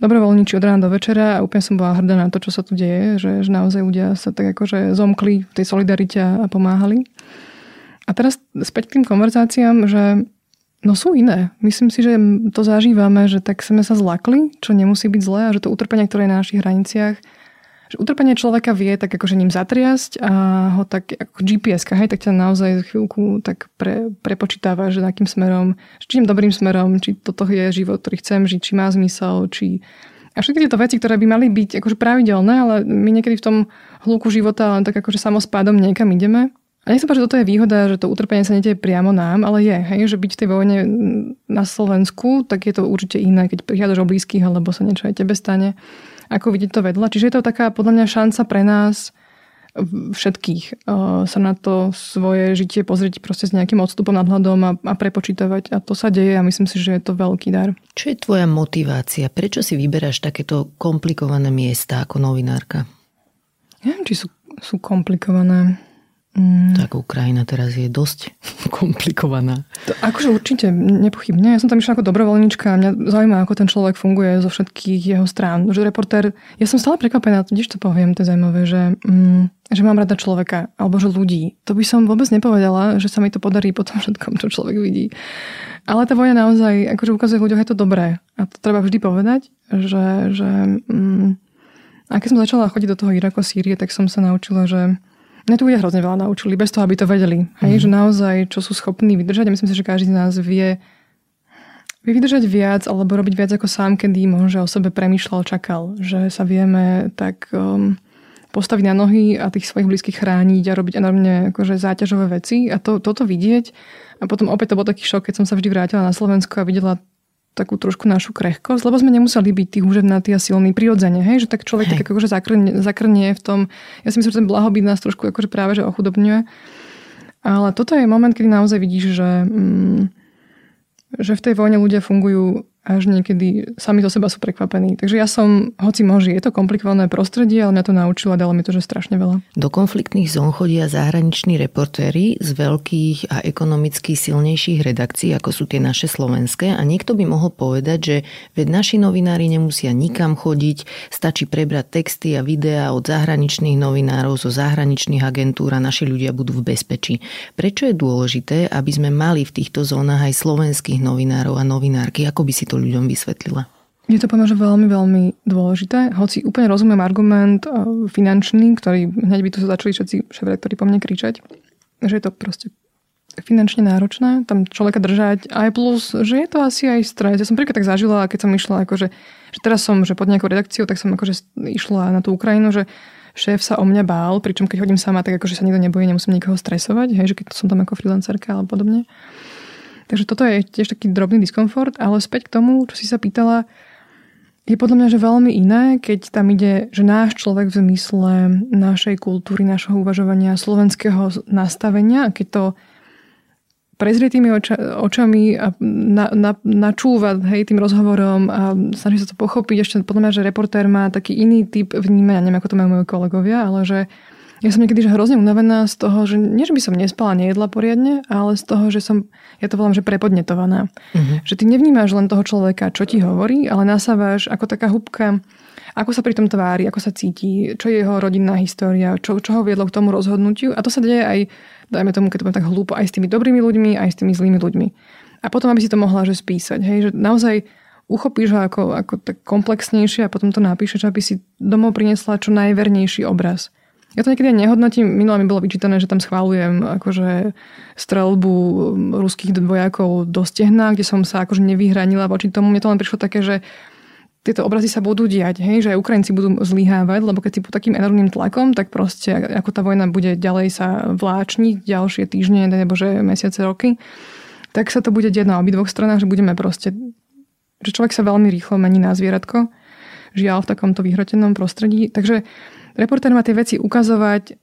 dobrovoľníči od rána do večera a úplne som bola hrdá na to, čo sa tu deje, že, že naozaj ľudia sa tak akože zomkli v tej solidarite a pomáhali. A teraz späť k tým konverzáciám, že No sú iné. Myslím si, že to zažívame, že tak sme sa zlakli, čo nemusí byť zlé a že to utrpenie, ktoré je na našich hraniciach, že utrpenie človeka vie tak akože ním zatriasť a ho tak ako GPS, hej, tak ťa naozaj chvíľku tak pre, prepočítáva, že akým smerom, či tým dobrým smerom, či toto je život, ktorý chcem žiť, či má zmysel, či a všetky tieto veci, ktoré by mali byť akože pravidelné, ale my niekedy v tom hluku života len tak akože samospádom niekam ideme. A nechcem povedať, že toto je výhoda, že to utrpenie sa nedieje priamo nám, ale je, hej, že byť v tej vojne na Slovensku, tak je to určite iné, keď prichádzaš o blízkych alebo sa niečo aj tebe stane, ako vidieť to vedľa. Čiže je to taká podľa mňa šanca pre nás všetkých sa na to svoje žitie pozrieť proste s nejakým odstupom nadhľadom a, a prepočítavať. A to sa deje a myslím si, že je to veľký dar. Čo je tvoja motivácia? Prečo si vyberáš takéto komplikované miesta ako novinárka? Neviem, či sú, sú komplikované. Mm. Tak Ukrajina teraz je dosť komplikovaná. To, akože určite, nepochybne. Ja som tam išla ako dobrovoľníčka a mňa zaujíma, ako ten človek funguje zo všetkých jeho strán. Že reportér, ja som stále prekvapená, tiež to poviem, to je zaujímavé, že, mm, že mám rada človeka alebo že ľudí. To by som vôbec nepovedala, že sa mi to podarí po tom všetkom, čo človek vidí. Ale tá vojna naozaj akože ukazuje ľuďom, je to dobré. A to treba vždy povedať, že, že mm, a keď som začala chodiť do toho Iraku, Sýrie, tak som sa naučila, že Mňa tu ľudia hrozne veľa naučili, bez toho, aby to vedeli. Hej, mm. že naozaj, čo sú schopní vydržať. A myslím si, že každý z nás vie, vie vydržať viac alebo robiť viac ako sám, kedy možno o sebe premýšľal, čakal. Že sa vieme tak um, postaviť na nohy a tých svojich blízkych chrániť a robiť enormne akože záťažové veci. A to, toto vidieť. A potom opäť to bol taký šok, keď som sa vždy vrátila na Slovensko a videla takú trošku našu krehkosť, lebo sme nemuseli byť tí húževnatí a silní prirodzene, hej? že tak človek hej. tak akože zakrnie, zakrnie v tom, ja si myslím, že ten blahobyt nás trošku akože práve že ochudobňuje. Ale toto je moment, kedy naozaj vidíš, že, mm, že v tej vojne ľudia fungujú až niekedy sami do seba sú prekvapení. Takže ja som, hoci môže, je to komplikované prostredie, ale mňa to naučilo a dalo mi to, že strašne veľa. Do konfliktných zón chodia zahraniční reportéri z veľkých a ekonomicky silnejších redakcií, ako sú tie naše slovenské a niekto by mohol povedať, že veď naši novinári nemusia nikam chodiť, stačí prebrať texty a videá od zahraničných novinárov zo zahraničných agentúr a naši ľudia budú v bezpečí. Prečo je dôležité, aby sme mali v týchto zónach aj slovenských novinárov a novinárky? Ako by si to ľuďom vysvetlila? Je to podľa veľmi, veľmi dôležité. Hoci úplne rozumiem argument eh, finančný, ktorý hneď by tu sa začali všetci šéf-rektori po mne kričať, že je to proste finančne náročné, tam človeka držať, aj plus, že je to asi aj stres. Ja som príklad tak zažila, keď som išla, akože, že teraz som, že pod nejakou redakciou, tak som akože išla na tú Ukrajinu, že šéf sa o mňa bál, pričom keď hodím sama, tak akože sa nikto nebojí, nemusím nikoho stresovať, hej, že keď som tam ako freelancerka alebo podobne. Takže toto je tiež taký drobný diskomfort, ale späť k tomu, čo si sa pýtala, je podľa mňa, že veľmi iné, keď tam ide, že náš človek v zmysle našej kultúry, našho uvažovania, slovenského nastavenia, keď to prezrie tými oča, očami a na, na, načúva hej, tým rozhovorom a snaží sa to pochopiť. Ešte podľa mňa, že reportér má taký iný typ vnímania, neviem, ako to majú moji kolegovia, ale že ja som niekedy že hrozne unavená z toho, že nie, že by som nespala, nejedla poriadne, ale z toho, že som, ja to volám, že prepodnetovaná. Uh-huh. Že ty nevnímáš len toho človeka, čo ti hovorí, ale nasávaš ako taká hubka, ako sa pri tom tvári, ako sa cíti, čo je jeho rodinná história, čo, čo ho viedlo k tomu rozhodnutiu. A to sa deje aj, dajme tomu, keď to tak hlúpo, aj s tými dobrými ľuďmi, aj s tými zlými ľuďmi. A potom, aby si to mohla že spísať. Hej, že naozaj uchopíš ho ako, ako tak komplexnejšie a potom to napíšeš, aby si domov priniesla čo najvernejší obraz. Ja to niekedy nehodnotím. Minulé mi bolo vyčítané, že tam schválujem akože strelbu ruských vojakov do stehna, kde som sa akože nevyhranila voči tomu. Mne to len prišlo také, že tieto obrazy sa budú diať, hej, že aj Ukrajinci budú zlyhávať, lebo keď si pod takým enormným tlakom, tak proste ako tá vojna bude ďalej sa vláčniť ďalšie týždne, nebo že mesiace, roky, tak sa to bude diať na obidvoch stranách, že budeme proste, že človek sa veľmi rýchlo mení na zvieratko, žiaľ v takomto vyhrotenom prostredí. Takže reportér má tie veci ukazovať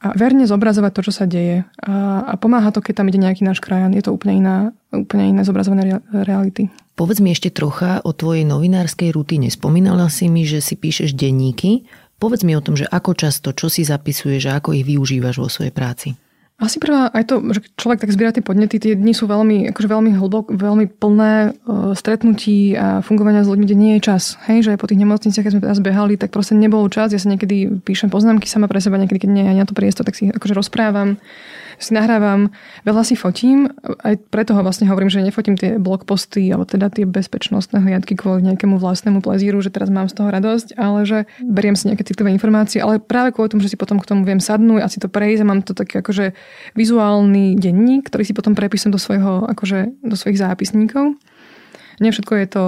a verne zobrazovať to, čo sa deje. A, a pomáha to, keď tam ide nejaký náš krajan. Je to úplne, iná, úplne iné zobrazované reality. Povedz mi ešte trocha o tvojej novinárskej rutine. Spomínala si mi, že si píšeš denníky. Povedz mi o tom, že ako často, čo si zapisuješ a ako ich využívaš vo svojej práci. Asi prvá aj to, že človek tak zbiera tie podnety, tie dni sú veľmi, akože veľmi hlbok, veľmi plné uh, stretnutí a fungovania s ľuďmi, kde nie je čas. Hej, že po tých nemocniciach, keď sme teraz behali, tak proste nebol čas. Ja sa niekedy píšem poznámky sama pre seba, niekedy, keď nie je na to priestor, tak si akože rozprávam si nahrávam, veľa si fotím, aj preto ho vlastne hovorím, že nefotím tie blogposty alebo teda tie bezpečnostné hliadky kvôli nejakému vlastnému plezíru, že teraz mám z toho radosť, ale že beriem si nejaké citlivé informácie, ale práve kvôli tomu, že si potom k tomu viem sadnúť a si to prejsť a mám to taký akože vizuálny denník, ktorý si potom prepísam do, svojho, akože, do svojich zápisníkov. Nie všetko je to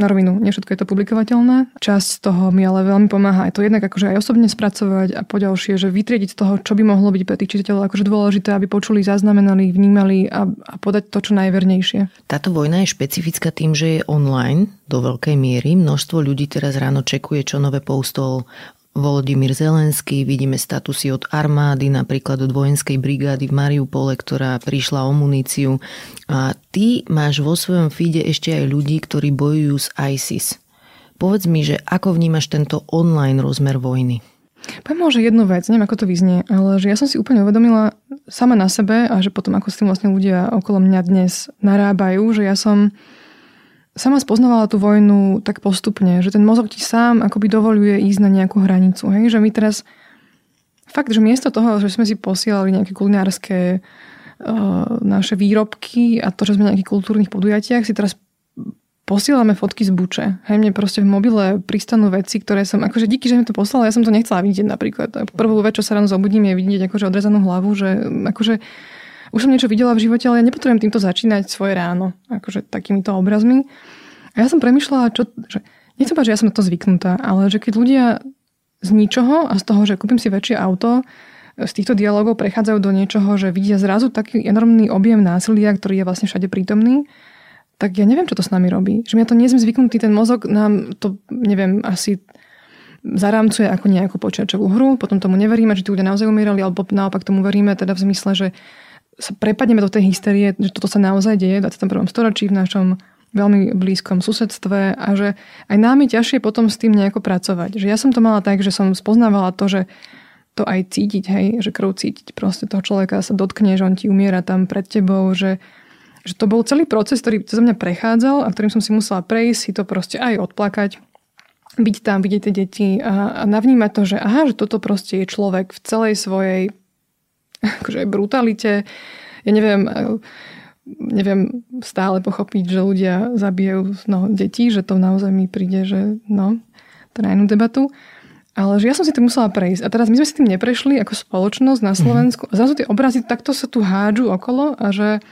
na rovinu, nie všetko je to publikovateľné. Časť toho mi ale veľmi pomáha. Je to jednak akože aj osobne spracovať a poďalšie, že vytriediť z toho, čo by mohlo byť pre tých čitateľov akože dôležité, aby počuli, zaznamenali, vnímali a, a podať to čo najvernejšie. Táto vojna je špecifická tým, že je online do veľkej miery. Množstvo ľudí teraz ráno čekuje, čo nové postol Volodymyr Zelenský, vidíme statusy od armády, napríklad od vojenskej brigády v Mariupole, ktorá prišla o muníciu. A ty máš vo svojom feede ešte aj ľudí, ktorí bojujú s ISIS. Povedz mi, že ako vnímaš tento online rozmer vojny? Poviem že jednu vec, neviem ako to vyznie, ale že ja som si úplne uvedomila sama na sebe a že potom ako s tým vlastne ľudia okolo mňa dnes narábajú, že ja som sama spoznávala tú vojnu tak postupne, že ten mozog ti sám akoby dovoluje ísť na nejakú hranicu. Hej? Že my teraz fakt, že miesto toho, že sme si posielali nejaké kulinárske uh, naše výrobky a to, že sme na nejakých kultúrnych podujatiach, si teraz posielame fotky z buče. Hej, mne proste v mobile pristanú veci, ktoré som, akože díky, že mi to poslala, ja som to nechcela vidieť napríklad. Prvú vec, čo sa ráno zobudím, je vidieť akože odrezanú hlavu, že akože už som niečo videla v živote, ale ja nepotrebujem týmto začínať svoje ráno, akože takýmito obrazmi. A ja som premyšľala, čo, že, nechcem povedať, že ja som na to zvyknutá, ale že keď ľudia z ničoho a z toho, že kúpim si väčšie auto, z týchto dialogov prechádzajú do niečoho, že vidia zrazu taký enormný objem násilia, ktorý je vlastne všade prítomný, tak ja neviem, čo to s nami robí. Že ja to nie som zvyknutý, ten mozog nám to, neviem, asi zarámcuje ako nejakú počiačovú hru, potom tomu neveríme, že tí ľudia naozaj umierali, alebo naopak tomu veríme, teda v zmysle, že sa prepadneme do tej hysterie, že toto sa naozaj deje v 21. storočí v našom veľmi blízkom susedstve a že aj nám je ťažšie potom s tým nejako pracovať. Že ja som to mala tak, že som spoznávala to, že to aj cítiť, hej, že krv cítiť proste toho človeka sa dotkne, že on ti umiera tam pred tebou, že, že to bol celý proces, ktorý cez mňa prechádzal a ktorým som si musela prejsť, si to proste aj odplakať, byť tam, vidieť tie deti a, a navnímať to, že aha, že toto proste je človek v celej svojej akože brutalite. Ja neviem, neviem stále pochopiť, že ľudia zabijajú no, deti, že to naozaj mi príde, že no, to na inú debatu. Ale že ja som si tým musela prejsť. A teraz my sme si tým neprešli ako spoločnosť na Slovensku. A zrazu tie obrazy takto sa tu hádžu okolo a že,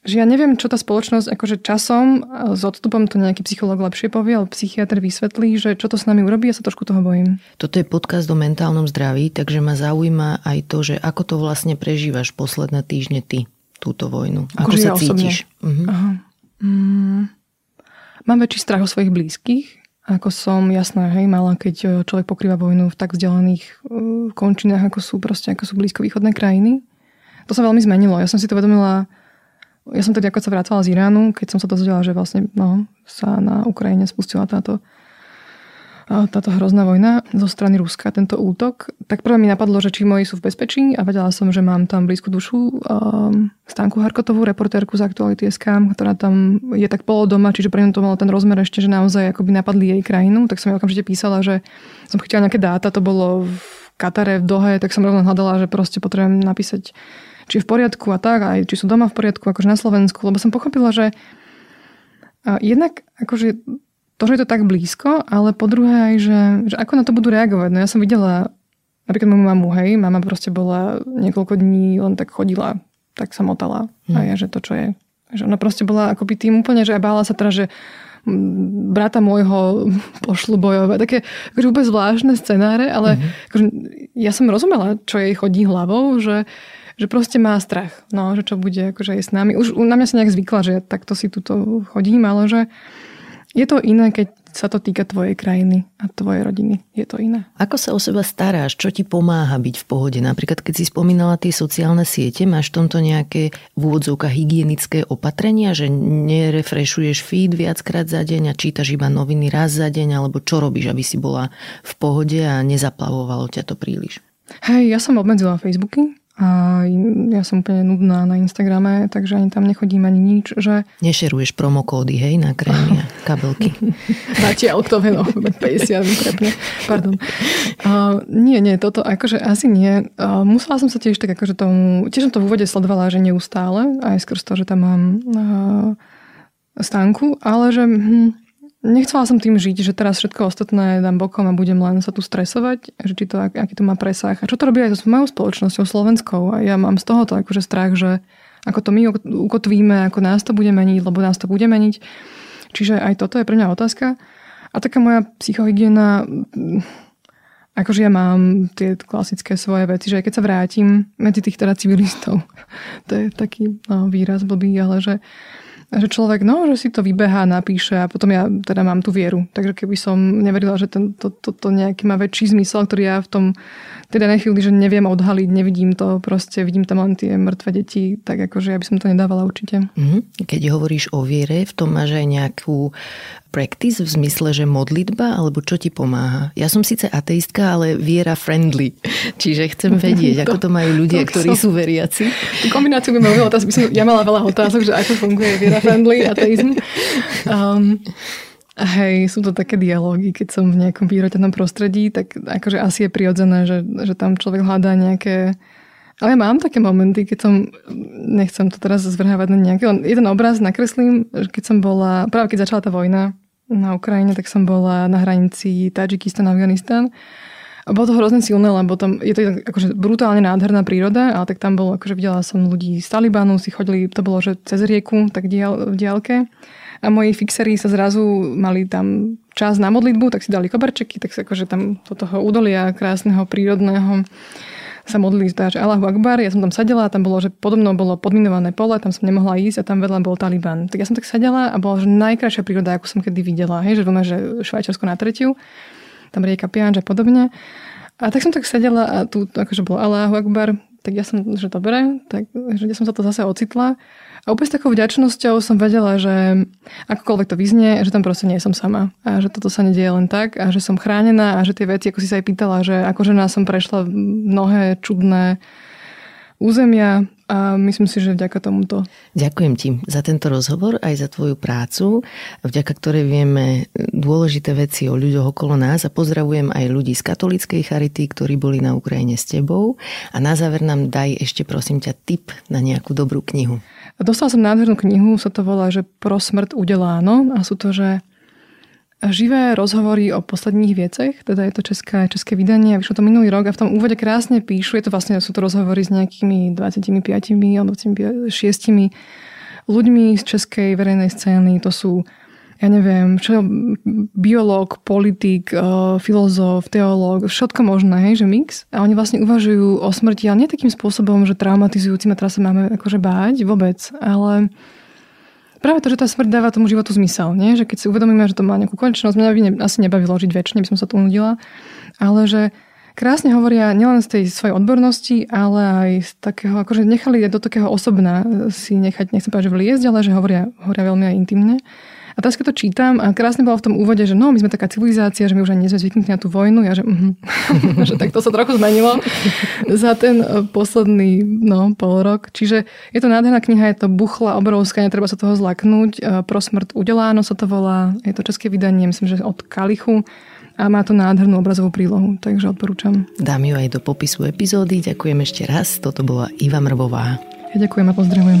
že ja neviem, čo tá spoločnosť akože časom s odstupom to nejaký psychológ lepšie povie, ale psychiatr vysvetlí, že čo to s nami urobí, ja sa trošku toho bojím. Toto je podcast o mentálnom zdraví, takže ma zaujíma aj to, že ako to vlastne prežívaš posledné týždne ty túto vojnu? Ako akože sa ja cítiš? Uh-huh. Aha. Mm, mám väčší strach o svojich blízkych, ako som, jasná, hej, mala, keď e, človek pokrýva vojnu v tak vzdialených uh, končinách, ako sú proste, ako sú blízkovýchodné krajiny. To sa veľmi zmenilo. Ja som si to vedomila, ja som tedy ako sa vracala z Iránu, keď som sa dozvedela, že vlastne no, sa na Ukrajine spustila táto táto hrozná vojna zo strany Ruska, tento útok, tak prvé mi napadlo, že či moji sú v bezpečí a vedela som, že mám tam blízku dušu um, Stanku Harkotovú, reportérku z Aktuality SK, ktorá tam je tak polodoma, čiže pre ňu to malo ten rozmer ešte, že naozaj akoby napadli jej krajinu, tak som jej okamžite písala, že som chytila nejaké dáta, to bolo v Katare, v Dohe, tak som rovno hľadala, že proste potrebujem napísať, či je v poriadku a tak, aj či sú doma v poriadku, akože na Slovensku, lebo som pochopila, že jednak akože to, že je to tak blízko, ale po druhé aj, že, že ako na to budú reagovať. No ja som videla napríklad moju mamu, hej, mama proste bola niekoľko dní, len tak chodila, tak sa motala. Hmm. A ja, že to čo je. Že ona proste bola akoby tým úplne, že bála sa teda, že brata môjho pošlu bojové. Také akože úplne zvláštne scenáre, ale mm-hmm. akože, ja som rozumela, čo jej chodí hlavou, že, že proste má strach. No, že čo bude akože aj s nami. Už na mňa sa nejak zvykla, že ja takto si tuto chodím, ale že je to iné, keď sa to týka tvojej krajiny a tvojej rodiny. Je to iné. Ako sa o seba staráš? Čo ti pomáha byť v pohode? Napríklad, keď si spomínala tie sociálne siete, máš v tomto nejaké v úvodzovkách hygienické opatrenia, že nerefreshuješ feed viackrát za deň a čítaš iba noviny raz za deň, alebo čo robíš, aby si bola v pohode a nezaplavovalo ťa to príliš? Hej, ja som obmedzila Facebooky, a ja som úplne nudná na Instagrame, takže ani tam nechodím ani nič. Že... Nešeruješ promokódy, hej, na krémy a kabelky. Zatiaľ kto no, 50 prepne. Pardon. Uh, nie, nie, toto akože asi nie. Uh, musela som sa tiež tak akože tomu, tiež som to v úvode sledovala, že neustále, aj skrz to, že tam mám uh, stánku, ale že hm, Nechcela som tým žiť, že teraz všetko ostatné dám bokom a budem len sa tu stresovať, že či to, aký to má presah. A čo to robí aj s mojou spoločnosťou slovenskou. A ja mám z tohoto akože strach, že ako to my ukotvíme, ako nás to bude meniť, lebo nás to bude meniť. Čiže aj toto je pre mňa otázka. A taká moja psychohygiena, akože ja mám tie klasické svoje veci, že keď sa vrátim medzi tých teda civilistov, to je taký no, výraz blbý, ale že že človek, no, že si to vybehá, napíše a potom ja teda mám tú vieru. Takže keby som neverila, že ten, to, to, to nejaký má väčší zmysel, ktorý ja v tom teda nechvíli, že neviem odhaliť, nevidím to, proste vidím tam len tie mŕtve deti, tak akože ja by som to nedávala určite. Mm-hmm. Keď hovoríš o viere, v tom máš aj nejakú practice v zmysle, že modlitba, alebo čo ti pomáha? Ja som síce ateistka, ale viera friendly. Čiže chcem vedieť, ako to majú ľudia, ktorí sú veriaci. Tú kombináciu by mala. Som, ja mala veľa otázok, že ako funguje viera friendly ateizm. Um, Hej, sú to také dialógy, keď som v nejakom prírodzenom prostredí, tak akože asi je prirodzené, že, že tam človek hľadá nejaké ale ja mám také momenty, keď som, nechcem to teraz zvrhávať na nejaký, len jeden obraz nakreslím, keď som bola, práve keď začala tá vojna na Ukrajine, tak som bola na hranici Tadžikistan, Afganistan. A bolo to hrozne silné, lebo tam je to akože brutálne nádherná príroda, ale tak tam bolo, akože videla som ľudí z Talibanu, si chodili, to bolo, že cez rieku, tak v diálke. A moji fixery sa zrazu mali tam čas na modlitbu, tak si dali koberčeky, tak sa akože tam do toho údolia krásneho, prírodného sa modlili že Allahu Akbar, ja som tam sadela a tam bolo, že podobno bolo podminované pole, tam som nemohla ísť a tam vedľa bol Taliban. Tak ja som tak sadela a bola že najkrajšia príroda, akú som kedy videla. Hej, že veľmi, že Švajčiarsko na tretiu, tam rieka Pianž a podobne. A tak som tak sedela a tu akože bolo Allahu Akbar, tak ja som, že dobre, tak že ja som sa to zase ocitla. A úplne s takou vďačnosťou som vedela, že akokoľvek to vyznie, že tam proste nie som sama. A že toto sa nedieje len tak a že som chránená a že tie veci, ako si sa aj pýtala, že ako žena som prešla mnohé čudné územia a myslím si, že vďaka tomuto. Ďakujem ti za tento rozhovor aj za tvoju prácu, vďaka ktorej vieme dôležité veci o ľuďoch okolo nás a pozdravujem aj ľudí z katolíckej charity, ktorí boli na Ukrajine s tebou. A na záver nám daj ešte prosím ťa tip na nejakú dobrú knihu. Dostala som nádhernú knihu, sa to volá, že Pro smrt udeláno a sú to, že živé rozhovory o posledných vecech, teda je to české, české vydanie, vyšlo to minulý rok a v tom úvode krásne píšu, je to vlastne, sú to rozhovory s nejakými 25 alebo 26 ľuďmi z českej verejnej scény, to sú ja neviem, čo, biológ, politik, eh, filozof, teológ, všetko možné, hej, že mix. A oni vlastne uvažujú o smrti, ale nie takým spôsobom, že traumatizujúcim a teraz sa máme akože báť vôbec, ale práve to, že tá smrť dáva tomu životu zmysel. Nie? Že keď si uvedomíme, že to má nejakú konečnosť, mňa by ne, asi nebavilo žiť väčšine, by som sa tu nudila, ale že krásne hovoria nielen z tej svojej odbornosti, ale aj z takého, akože nechali do takého osobná si nechať, nechcem povedať, že vliezť, ale že hovoria, hovoria veľmi aj intimne. A teraz keď to čítam, a krásne bolo v tom úvode, že no, my sme taká civilizácia, že my už ani nie sme zvyknutí na tú vojnu, ja že, mm, že tak to sa trochu zmenilo za ten e, posledný no, pol rok. Čiže je to nádherná kniha, je to buchla obrovská, netreba sa toho zlaknúť. E, Pro smrt udeláno sa to volá, je to české vydanie, myslím, že od Kalichu a má to nádhernú obrazovú prílohu, takže odporúčam. Dám ju aj do popisu epizódy. Ďakujem ešte raz. Toto bola Iva Mrvová. Ja ďakujem a pozdravujem.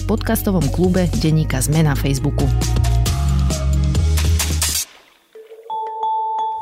v podcastovom klube Deníka Zme na Facebooku.